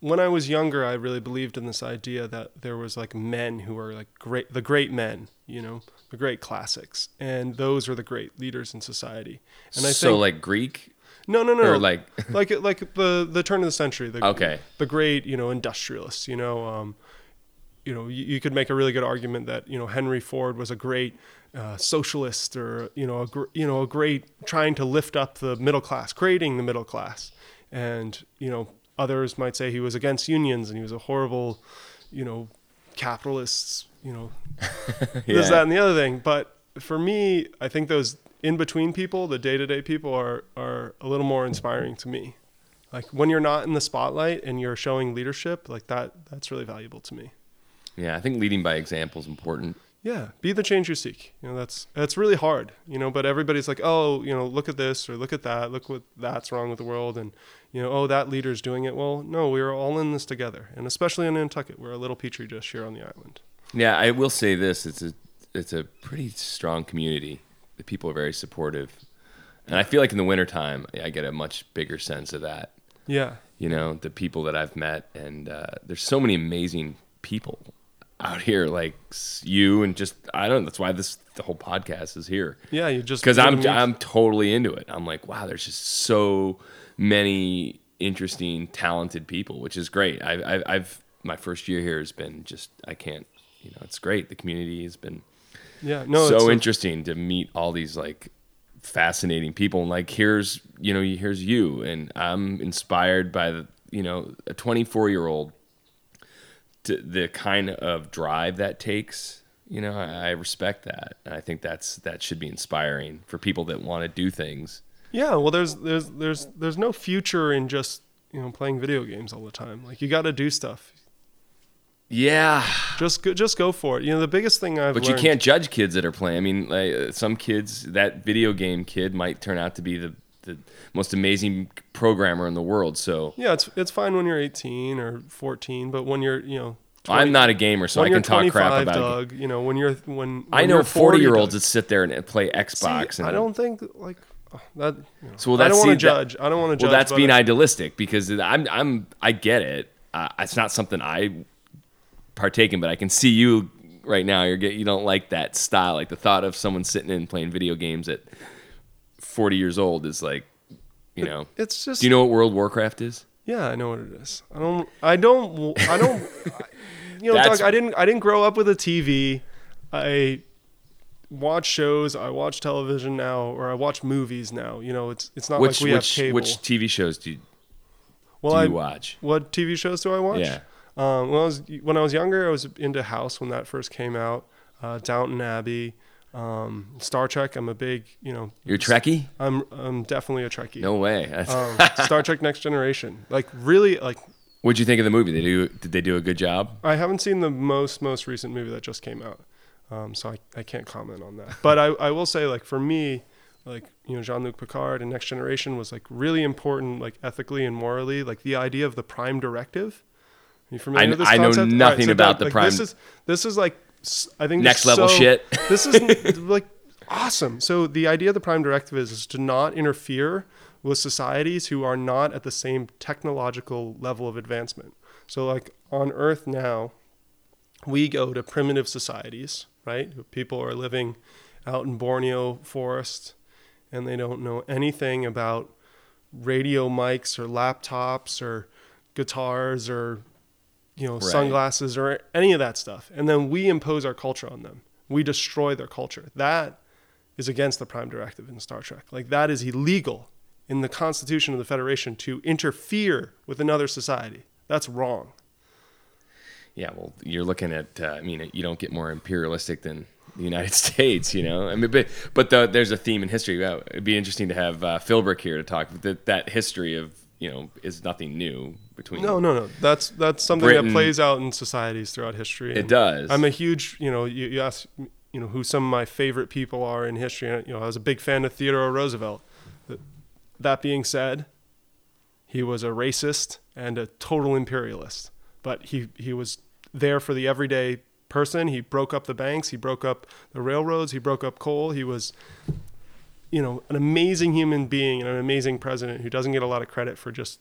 When I was younger, I really believed in this idea that there was like men who were like great the great men, you know, the great classics, and those are the great leaders in society. And I think so think like Greek no no no or like like like the the turn of the century. The, Okay. The great you know industrialists. You know, um, you know you, you could make a really good argument that you know Henry Ford was a great uh, socialist or you know a gr- you know a great trying to lift up the middle class, creating the middle class, and you know others might say he was against unions and he was a horrible, you know, capitalists. You know, this, that, and the other thing. But for me, I think those in between people, the day to day people, are are a little more inspiring to me. Like when you're not in the spotlight and you're showing leadership, like that, that's really valuable to me. yeah, I think leading by example is important. Yeah, be the change you seek. You know, that's that's really hard. You know, but everybody's like, oh, you know, look at this or look at that. Look what that's wrong with the world, and you know, oh, that leader's doing it. Well, no, we are all in this together, and especially in Nantucket, we're a little petri dish here on the island. Yeah, I will say this: it's a it's a pretty strong community. The people are very supportive, and I feel like in the wintertime, I get a much bigger sense of that. Yeah, You know, the people that I've met, and uh, there's so many amazing people out here, like you, and just I don't. know, That's why this the whole podcast is here. yeah, you just because I'm I'm totally into it. I'm like, wow, there's just so many interesting, talented people, which is great. I, I, I've my first year here has been just I can't, you know, it's great. The community has been yeah, no, it's so a- interesting to meet all these like fascinating people. And like, here's you know, here's you, and I'm inspired by the you know a 24 year old, the kind of drive that takes. You know, I, I respect that, and I think that's that should be inspiring for people that want to do things. Yeah, well, there's there's there's there's no future in just you know playing video games all the time. Like you got to do stuff. Yeah, Just go, just go for it. You know, the biggest thing I've but learned, you can't judge kids that are playing. I mean, like some kids, that video game kid might turn out to be the the most amazing programmer in the world. So Yeah, it's it's fine when you're 18 or 14, but when you're you know. 20, I'm not a gamer, so I can talk crap 25, about it. You know, when you're when, I know you're 40 year olds Doug. that sit there and play See, Xbox. and, I don't think like oh, that. You know, So well, I don't want to judge. I don't want to Well, judge. Well, that's being it- idealistic because I'm I'm I get it. Uh, it's not something I partake in, but I can see you right now. You're get, you don't like that style. Like the thought of someone sitting in playing video games at 40 years old is like, you know. It's just. Do you know what World Warcraft is? Yeah, I know what it is. I don't. I don't. I don't. you know, Doug. I didn't. I didn't grow up with a TV. I watch shows. I watch television now, or I watch movies now. You know, it's it's not Which like we which have cable. which TV shows do you, well, do I, watch? What TV shows do I watch? Yeah. Um, when I was when I was younger, I was into House when that first came out. Uh, Downton Abbey, um, Star Trek. I'm a big. You know. You're Trekkie? I'm I'm definitely a Trekkie. No way. Um, Star Trek Next Generation. Like really, like What'd you think of the movie? They do did they do a good job? I haven't seen the most most recent movie that just came out, um, so I, I can't comment on that. But I, I will say like for me, like you know Jean Luc Picard and Next Generation was like really important like ethically and morally. Like the idea of the Prime Directive. Are you familiar I- with this I know concept? nothing about the like, Prime- This is this is like I think Next level so- shit. This is like awesome. So the idea of the Prime Directive is, is to not interfere with societies who are not at the same technological level of advancement. So like on Earth now, we go to primitive societies, right? People are living out in Borneo forest and they don't know anything about radio mics or laptops or guitars or you know sunglasses or any of that stuff. And then we impose our culture on them. We destroy their culture. That is against the prime directive in Star Trek. Like that is illegal in the Constitution of the Federation to interfere with another society. That's wrong. Yeah, well, you're looking at. Uh, I mean, you don't get more imperialistic than the United States, you know. I mean, but but the, there's a theme in history. It'd be interesting to have uh, Philbrick here to talk. That that history of you know is nothing new between. No, no, no. That's that's something Britain- that plays out in societies throughout history. It does. I'm a huge, you know, you, you ask, you know, who some of my favorite people are in history. and, You know, I was a big fan of Theodore Roosevelt. That- That being said, He was a racist and a total imperialist, but he he was there for the everyday person. He broke up the banks. He broke up the railroads. He broke up coal. He was you know, an amazing human being and an amazing president who doesn't get a lot of credit for just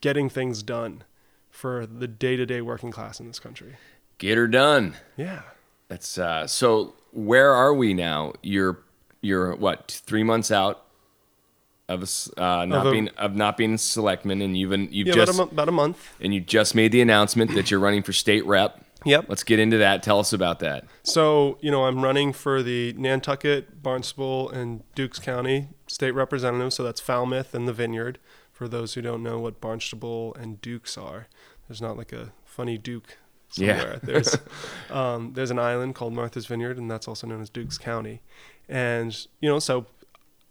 getting things done for the day-to-day working class in this country. Get her done. Yeah. That's uh, so. Where are we now? You're you're what three months out of uh, not Of a- being of not being selectman, and you've been, you've Yeah, just about, a, about a month. and you just made the announcement that you're running for state rep. Yep. Let's get into that. Tell us about that. So, you know, I'm running for the Nantucket, Barnstable, and Dukes County state representative. So that's Falmouth and the Vineyard. For those who don't know what Barnstable and Dukes are, there's not like a funny Duke Yeah. somewhere. There's um, there's an island called Martha's Vineyard, and that's also known as Dukes County. And you know, so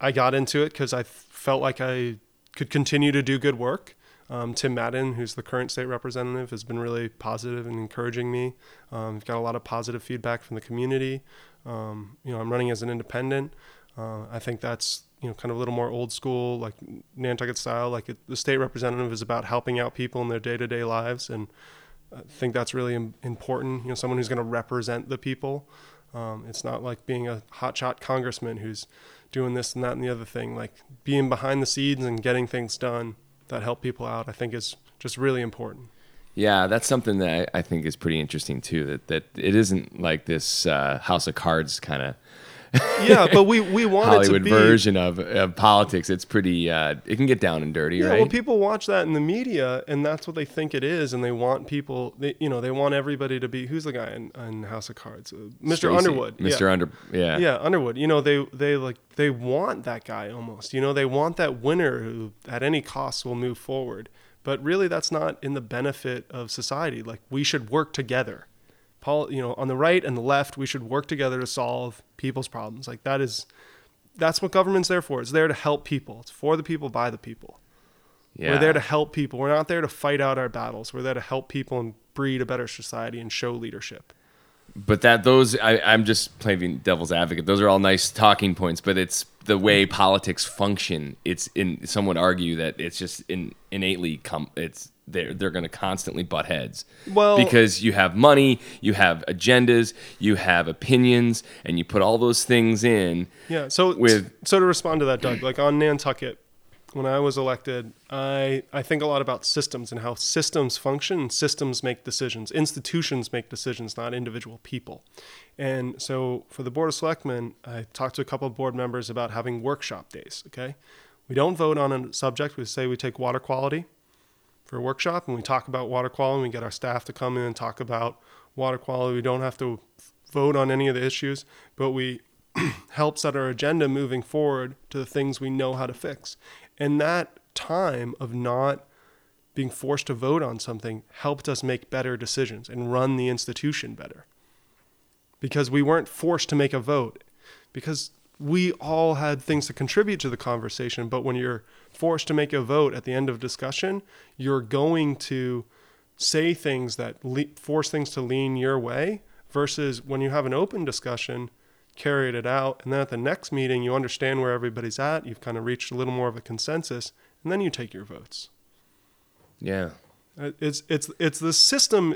I got into it because I felt like I could continue to do good work. Um, Tim Madden, who's the current state representative, has been really positive and encouraging me. Um, I've got a lot of positive feedback from the community. Um, you know, I'm running as an independent. Uh, I think that's you know kind of a little more old school, like Nantucket style. Like it, the state representative is about helping out people in their day-to-day lives, and I think that's really im- important. You know, someone who's going to represent the people. Um, it's not like being a hotshot congressman who's doing this and that and the other thing. Like being behind the scenes and getting things done that help people out, I think is just really important. Yeah, that's something that I, I think is pretty interesting too. That that it isn't like this uh, House of Cards kind of Yeah, but we we want it to be Hollywood be. version of, of politics. It's pretty. Uh, it can get down and dirty, Yeah, right? well, people watch that in the media, and that's what they think it is, and they want people. They, you know, they want everybody to be. Who's the guy in, in House of Cards? Uh, Mr. Spacey, Underwood. Mr. Yeah. Under. Yeah. yeah underwood you know they they like they want that guy almost you know they want that winner who at any cost will move forward but really that's not in the benefit of society like we should work together paul you know on the right and the left we should work together to solve people's problems. Like that is that's what government's there for. It's there to help people. It's for the people by the people. Yeah. we're there to help people. We're not there to fight out our battles. We're there to help people and breed a better society and show leadership But that those I, I'm just playing devil's advocate. Those are all nice talking points, but it's the way politics function. It's in some would argue that it's just in, innately come. It's they're they're going to constantly butt heads. Well- because you have money, you have agendas, you have opinions, and you put all those things in. Yeah. So with- so to respond to that, Doug, like on Nantucket, when I was elected, I I think a lot about systems and how systems function. Systems make decisions. Institutions make decisions, not individual people. And so for the board of selectmen, I talked to a couple of board members about having workshop days. Okay, we don't vote on a subject. We say we take water quality for a workshop and we talk about water quality. We get our staff to come in and talk about water quality. We don't have to vote on any of the issues, but we help set our agenda moving forward to the things we know how to fix. And that time of not being forced to vote on something helped us make better decisions and run the institution better. Because we weren't forced to make a vote. Because we all had things to contribute to the conversation, but when you're forced to make a vote at the end of discussion, you're going to say things that le- force things to lean your way versus when you have an open discussion, carried it out, and then at the next meeting you understand where everybody's at, you've kind of reached a little more of a consensus, and then you take your votes. Yeah. Uh, It's it's it's the system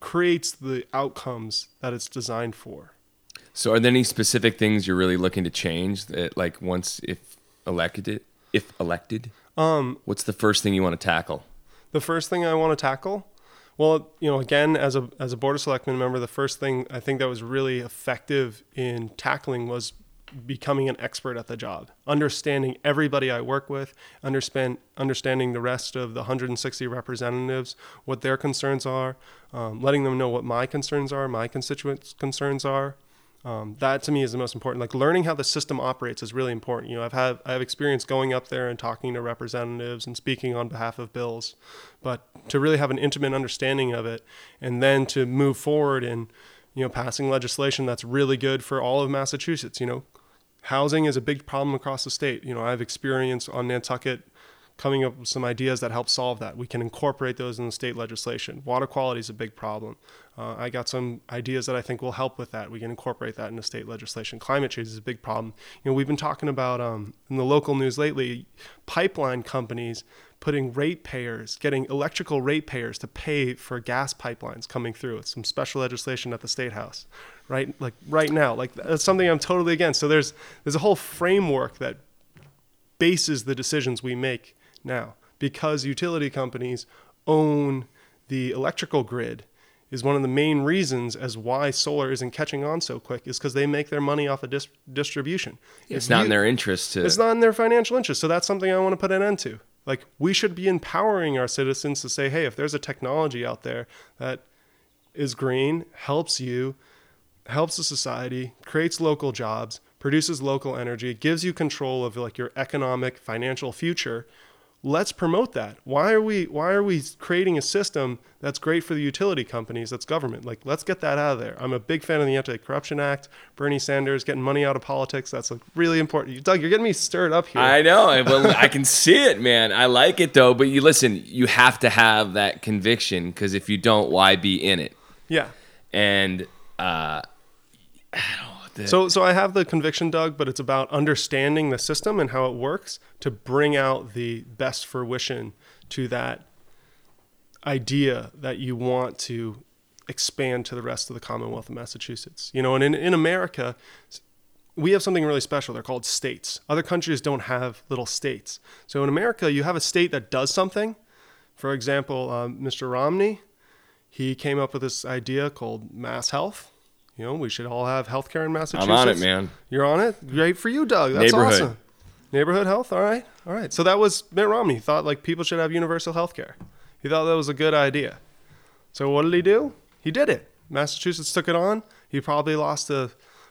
creates the outcomes that it's designed for. So, are there any specific things you're really looking to change that, like, once if elected, if elected, Um, what's the first thing you want to tackle? the first thing I want to tackle, well, you know, again, as a as a board of selectmen member, the first thing I think that was really effective in tackling was becoming an expert at the job, understanding everybody I work with, understand understanding the rest of the 160 representatives, what their concerns are, um, letting them know what my concerns are, my constituents' concerns are. Um, that to me is the most important. Like learning how the system operates is really important. You know, I've had I have experience going up there and talking to representatives and speaking on behalf of bills, but to really have an intimate understanding of it, and then to move forward in, you know, passing legislation that's really good for all of Massachusetts. You know, housing is a big problem across the state. You know, I have experience on Nantucket coming up with some ideas that help solve that. We can incorporate those in the state legislation. Water quality is a big problem. Uh, I got some ideas that I think will help with that. We can incorporate that into state legislation. Climate change is a big problem. You know, we've been talking about um, in the local news lately, pipeline companies putting ratepayers, getting electrical ratepayers to pay for gas pipelines coming through. It's some special legislation at the state house, right? Like right now, like that's something I'm totally against. So there's there's a whole framework that bases the decisions we make now because utility companies own the electrical grid is one of the main reasons as why solar isn't catching on so quick is because they make their money off of dis- distribution. It's If not you- in their interest to. it's not in their financial interest. So that's something I want to put an end to. Like we should be empowering our citizens to say, hey, if there's a technology out there that is green, helps you, helps the society, creates local jobs, produces local energy, gives you control of like your economic, financial future, let's promote that. Why are we why are we creating a system that's great for the utility companies, that's government? Like let's get that out of there. I'm a big fan of the Anti-Corruption Act, Bernie Sanders getting money out of politics. That's like really important. Doug, you're getting me stirred up here. I know. I- Well, I can see it, man. I like it though. But you listen. You have to have that conviction because if you don't, why be in it? yeah. And uh, I don't the- So, so I have the conviction, Doug, but it's about understanding the system and how it works to bring out the best fruition to that idea that you want to expand to the rest of the Commonwealth of Massachusetts. You know, and in, in America, we have something really special. They're called states. Other countries don't have little states. So in America, you have a state that does something. For example, um, Mr. Romney, he came up with this idea called Mass Health. You know, we should all have healthcare in Massachusetts. I'm on it, man. You're on it. Great for you, Doug. That's Neighborhood. awesome. Neighborhood health. All right, all right. So that was Mitt Romney. He thought like people should have universal health care. He thought that was a good idea. So what did he do? He did it. Massachusetts took it on. He probably lost the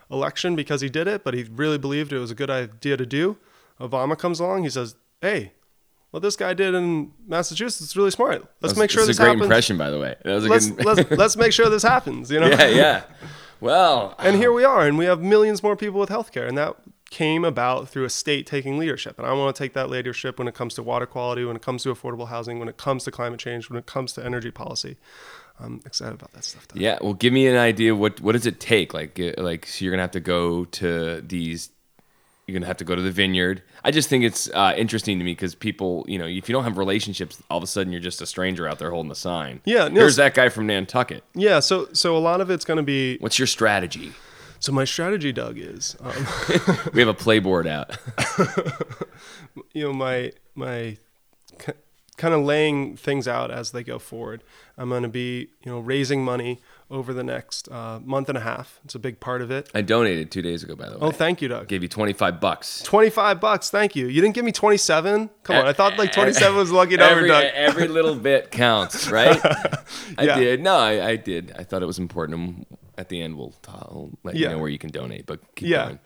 election because he did it, but he really believed it was a good idea to do. Obama comes along. He says, "Hey, what this guy did in Massachusetts is really smart. Let's That's- make sure this a great happens. impression, by the way. That was a Let's, good. let's let's make sure this happens. You know? yeah, yeah. Well, And here we are, and we have millions more people with healthcare, and that came about through a state taking leadership. And I want to take that leadership when it comes to water quality, when it comes to affordable housing, when it comes to climate change, when it comes to energy policy. I'm excited about that stuff. Doug. Yeah, well, give me an idea. What what does it take? Like uh, like so you're gonna have to go to these. You're gonna have to go to the vineyard. I just think it's uh, interesting to me because people, you know, if you don't have relationships, all of a sudden you're just a stranger out there holding a sign. Yeah, no, Here's s- that guy from Nantucket. Yeah, so so a lot of it's going to be. What's your strategy? So my strategy, Doug, is um, We have a playboard out. you know my my kind of laying things out as they go forward. I'm going to be you know raising money over the next uh, month and a half. It's a big part of it. I donated two days ago, by the way. Oh, thank you, Doug. Gave you 25 bucks. 25 bucks. Thank you. You didn't give me 27? Come on. I thought like 27 was lucky number, every, Doug. every little bit counts, right? I Yeah. did. No, I, I did. I thought it was important. At the end, we'll, I'll let you know where you can donate, but keep Yeah. going.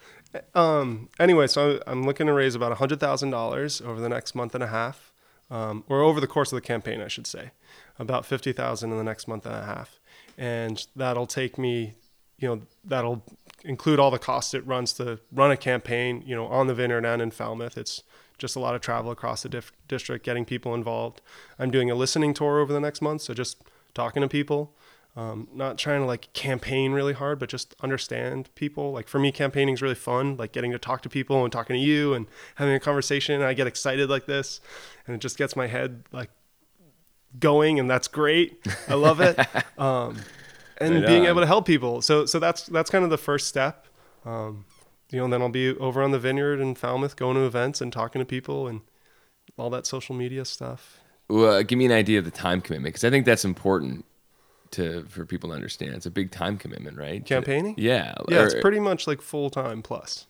Um, anyway, so I'm looking to raise about $100,000 over the next month and a half, um, or over the course of the campaign, I should say. About 50,000 in the next month and a half. And that'll take me, you know, that'll include all the costs it runs to run a campaign, you know, on the vineyard and in Falmouth. It's just a lot of travel across the district, getting people involved. I'm doing a listening tour over the next month, so just talking to people. Um, not trying to like campaign really hard, but just understand people. Like for me, campaigning is really fun. Like getting to talk to people and talking to you and having a conversation. I get excited like this, and it just gets my head like going, and that's great. I love it. um, and Right being able to help people. So so that's that's kind of the first step. Um, you know, and then I'll be over on the vineyard in Falmouth, going to events and talking to people and all that social media stuff. Well, give me an idea of the time commitment because I think that's important to for people to understand. It's a big time commitment, right? To- Campaigning? yeah. Yeah, it's pretty much like full time plus.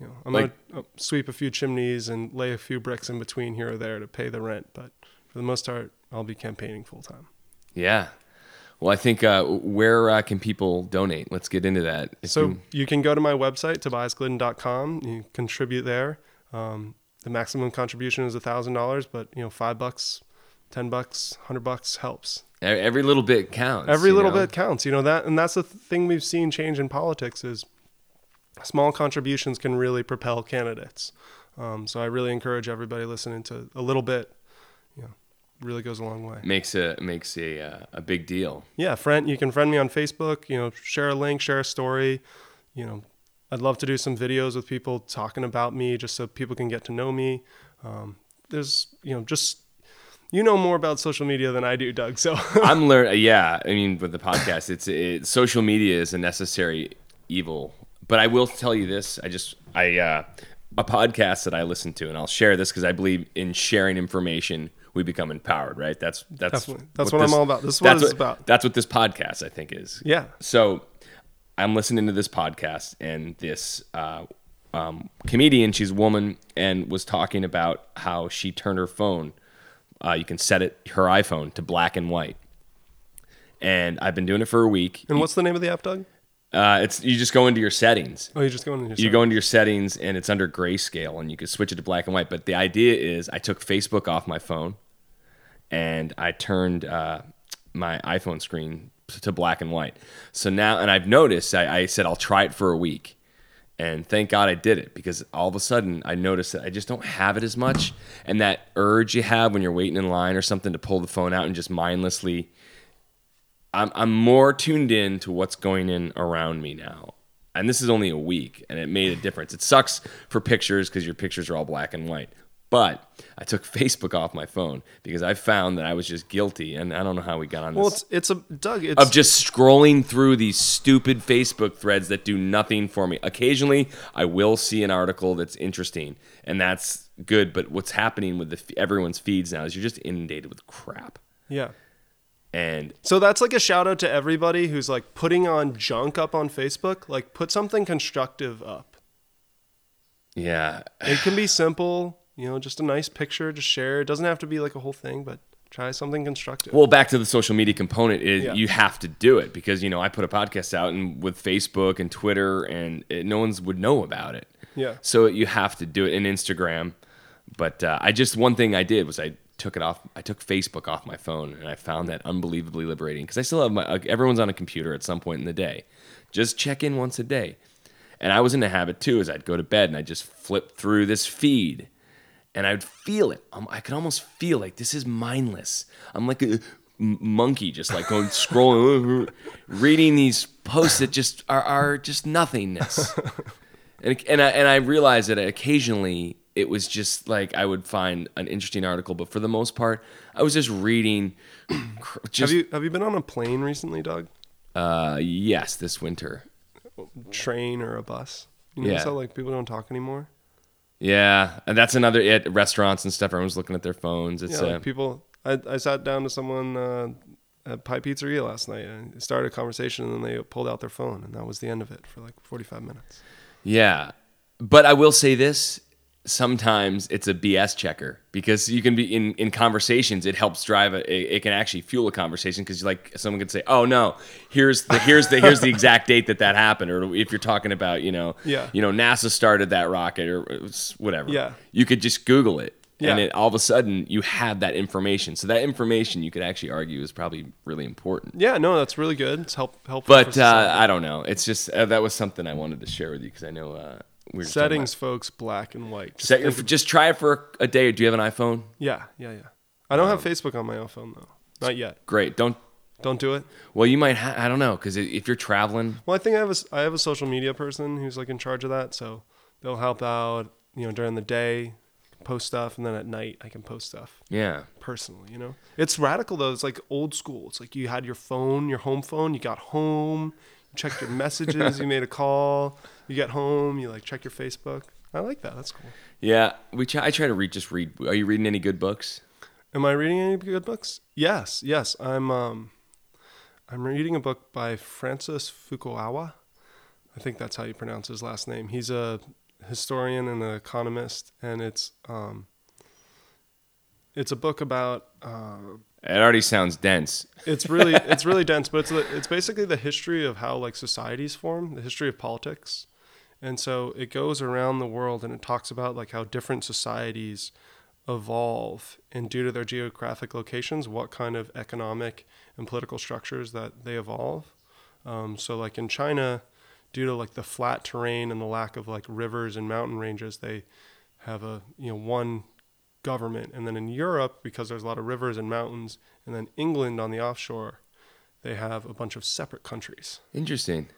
You know, I'm Like- gonna uh, sweep a few chimneys and lay a few bricks in between here or there to pay the rent, but for the most part, I'll be campaigning full time. Yeah. Well, I think uh, where uh, can people donate? Let's get into that. If So you- you can go to my website, tobiasglidden.com. You contribute there. Um, the maximum contribution is thousand dollars, but you know, five bucks, ten bucks, hundred bucks helps. every little bit counts. Every little know? bit counts. You know that, and that's the thing we've seen change in politics is small contributions can really propel candidates. Um, so I really encourage everybody listening to a little bit. Really goes a long way. Makes a makes a uh, a big deal. Yeah, friend, you can friend me on Facebook. You know, share a link, share a story. You know, I'd love to do some videos with people talking about me, just so people can get to know me. Um, there's, you know, just you know more about social media than I do, Doug. So I'm learning. Yeah, I mean, with the podcast, it's it, social media is a necessary evil. But I will tell you this: I just I uh, a podcast that I listen to, and I'll share this because I believe in sharing information. We become empowered, right? That's that's Definitely. That's what I'm all about. This is what that's it's about. That's what this podcast, I think, is. yeah, So I'm listening to this podcast, and this uh, um, comedian, she's a woman, and was talking about how she turned her phone. Uh, you can set it her iPhone to black and white, and I've been doing it for a week. and what's the name of the app, Doug? Uh, it's you just go into your settings. Oh, you just go in. and You go into your settings, and it's under grayscale, and you can switch it to black and white. But the idea is, I took Facebook off my phone, and I turned uh, my iPhone screen to black and white. So now, and I've noticed, I, I said I'll try it for a week, and thank God I did it because all of a sudden I noticed that I just don't have it as much, and that urge you have when you're waiting in line or something to pull the phone out and just mindlessly. I'm I'm more tuned in to what's going in around me now. And this is only a week and it made a difference. It sucks for pictures because your pictures are all black and white. But I took Facebook off my phone because I found that I was just guilty and I don't know how we got on Well, this it's it's a Doug. It's of just scrolling through these stupid Facebook threads that do nothing for me. Occasionally, I will see an article that's interesting, and that's good. But what's happening with the everyone's feeds now is you're just inundated with crap. yeah. And So that's like a shout out to everybody who's like putting on junk up on Facebook. Like, put something constructive up. yeah, It can be simple, you know, just a nice picture, to share. It doesn't have to be like a whole thing, but try something constructive. Well, back to the social media component is Yeah. you have to do it because you know I put a podcast out and with Facebook and Twitter and it, no one's would know about it. Yeah. So you have to do it in Instagram. But uh, I just one thing I did was I took it off. I took Facebook off my phone and I found that unbelievably liberating because I still have my everyone's on a computer at some point in the day. Just check in once a day. And I was in the habit too, as I'd go to bed and I'd just flip through this feed and I'd feel it. Um, I could almost feel like this is mindless. I'm like a monkey, just like going scrolling, reading these posts that just are, are just nothingness. and and I, and I realized that occasionally it was just like I would find an interesting article, but for the most part, I was just reading. cr- have you have you been on a plane recently, Doug? uh, yes, this winter. Train or a bus? You Yeah. notice how like people don't talk anymore? Yeah, and that's another at restaurants and stuff. Everyone's looking at their phones. It's Yeah, uh, like people. I, I sat down to someone uh, at Pi Pizzeria last night and started a conversation, and then they pulled out their phone, and that was the end of it for like 45 minutes. Yeah. But I will say this sometimes it's a BS checker because you can be in, in conversations, it helps drive a, it, it can actually fuel a conversation because like someone could say, oh no, here's the, here's the, here's the exact date that that happened. Or if you're talking about, you know, Yeah. you know, NASA started that rocket or whatever. Yeah. You could just Google it. And Yeah. it, all of a sudden, you have that information. So that information, you could actually argue, is probably really important. Yeah, no, that's really good. It's help helpful. But uh. I don't know. It's just uh, that was something I wanted to share with you because I know uh, we were just talking about- settings, folks, black and white. Just Set your, think- just try it for a day. Do you have an iPhone? yeah, yeah, yeah. I don't Um, have Facebook on my iPhone though. Not yet. Great. Don't. Don't do it. Well, you might. Ha- I don't know because if you're traveling, Well, I think I have a s- I have a social media person who's like in charge of that, so they'll help out. You know, during the day, post stuff, and then at night I can post stuff yeah, personally. You know, it's radical though. It's like old school. It's like you had your phone, your home phone. You got home, you checked your messages, you made a call. You get home, you like check your Facebook. I like that. That's cool. yeah. We. Try, I try to read. Just read. Are you reading any good books? Am I reading any good books? Yes, yes. I'm um I'm reading a book by Francis Fukuyama. I think that's how you pronounce his last name. He's a historian and an economist and it's um it's a book about uh, It already sounds dense. it's really it's really dense, but it's it's basically the history of how like societies form, the history of politics, and so it goes around the world and it talks about like how different societies evolve and due to their geographic locations, what kind of economic and political structures that they evolve. Um, so like in China, due to like the flat terrain and the lack of like rivers and mountain ranges, they have a you know one government, and then in Europe because there's a lot of rivers and mountains, and then England on the offshore, they have a bunch of separate countries. Interesting.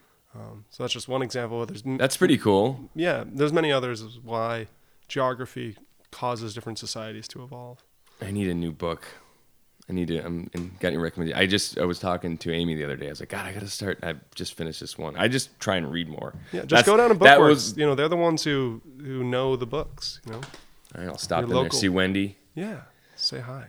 So that's just one example. There's That's pretty cool. yeah, there's many others as why geography causes different societies to evolve. I need a new book. I need to. I'm and got any recommendation. I just I was talking to Amy the other day. I was like, God, I got to start. I just finished this one. I just try and read more. Yeah, just That's- go down to That Bookworks. was. you know, they're the ones who who know the books. You know, All right, I'll stop Your in there. See Wendy. yeah. Say hi.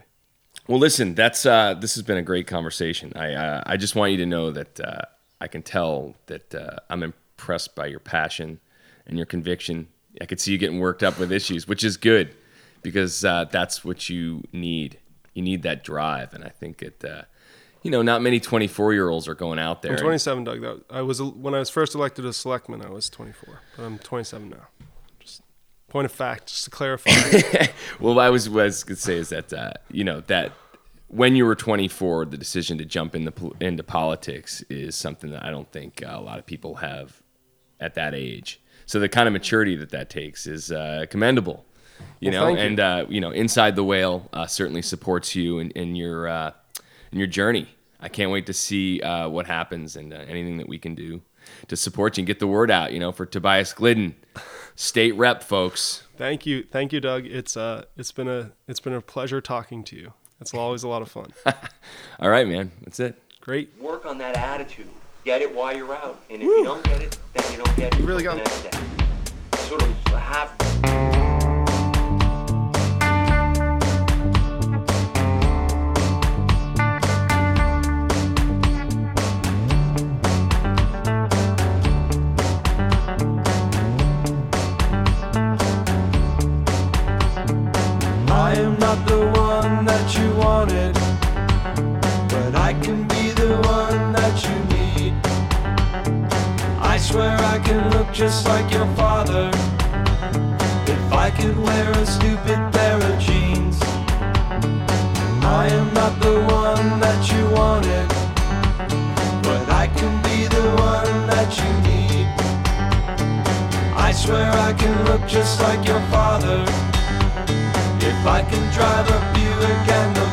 Well, listen, that's uh, this has been a great conversation. I uh, I just want you to know that uh, I can tell that uh, I'm impressed by your passion and your conviction. I could see you getting worked up with issues, which is good because uh, that's what you need. You need that drive, and I think it. Uh, you know, not many 24 year olds are going out there. I'm and- 27, Doug. That I was when I was first elected as selectman. I was 24, but I'm 27 now. Just point of fact, just to clarify. well, I was was gonna say is that uh, you know that when you were 24, the decision to jump into pol- into politics is something that I don't think uh, a lot of people have at that age. So the kind of maturity that that takes is uh, commendable. You Well, know, you. and uh, you know, inside the whale uh, certainly supports you in, in your uh, in your journey. I can't wait to see uh, what happens and uh, anything that we can do to support you and get the word out. You know, for Tobias Glidden, state rep, folks. thank you, thank you, Doug. It's uh, it's been a it's been a pleasure talking to you. It's always a lot of fun. All right, man, that's it. Great. work on that attitude. Get it while you're out. And if you don't get it, then you don't get it. You really got next day. Sort of have I am not the one swear I can look just like your father if I could wear a stupid pair of jeans. I am not the one that you wanted, but I can be the one that you need. I swear I can look just like your father. If I can drive a Buick and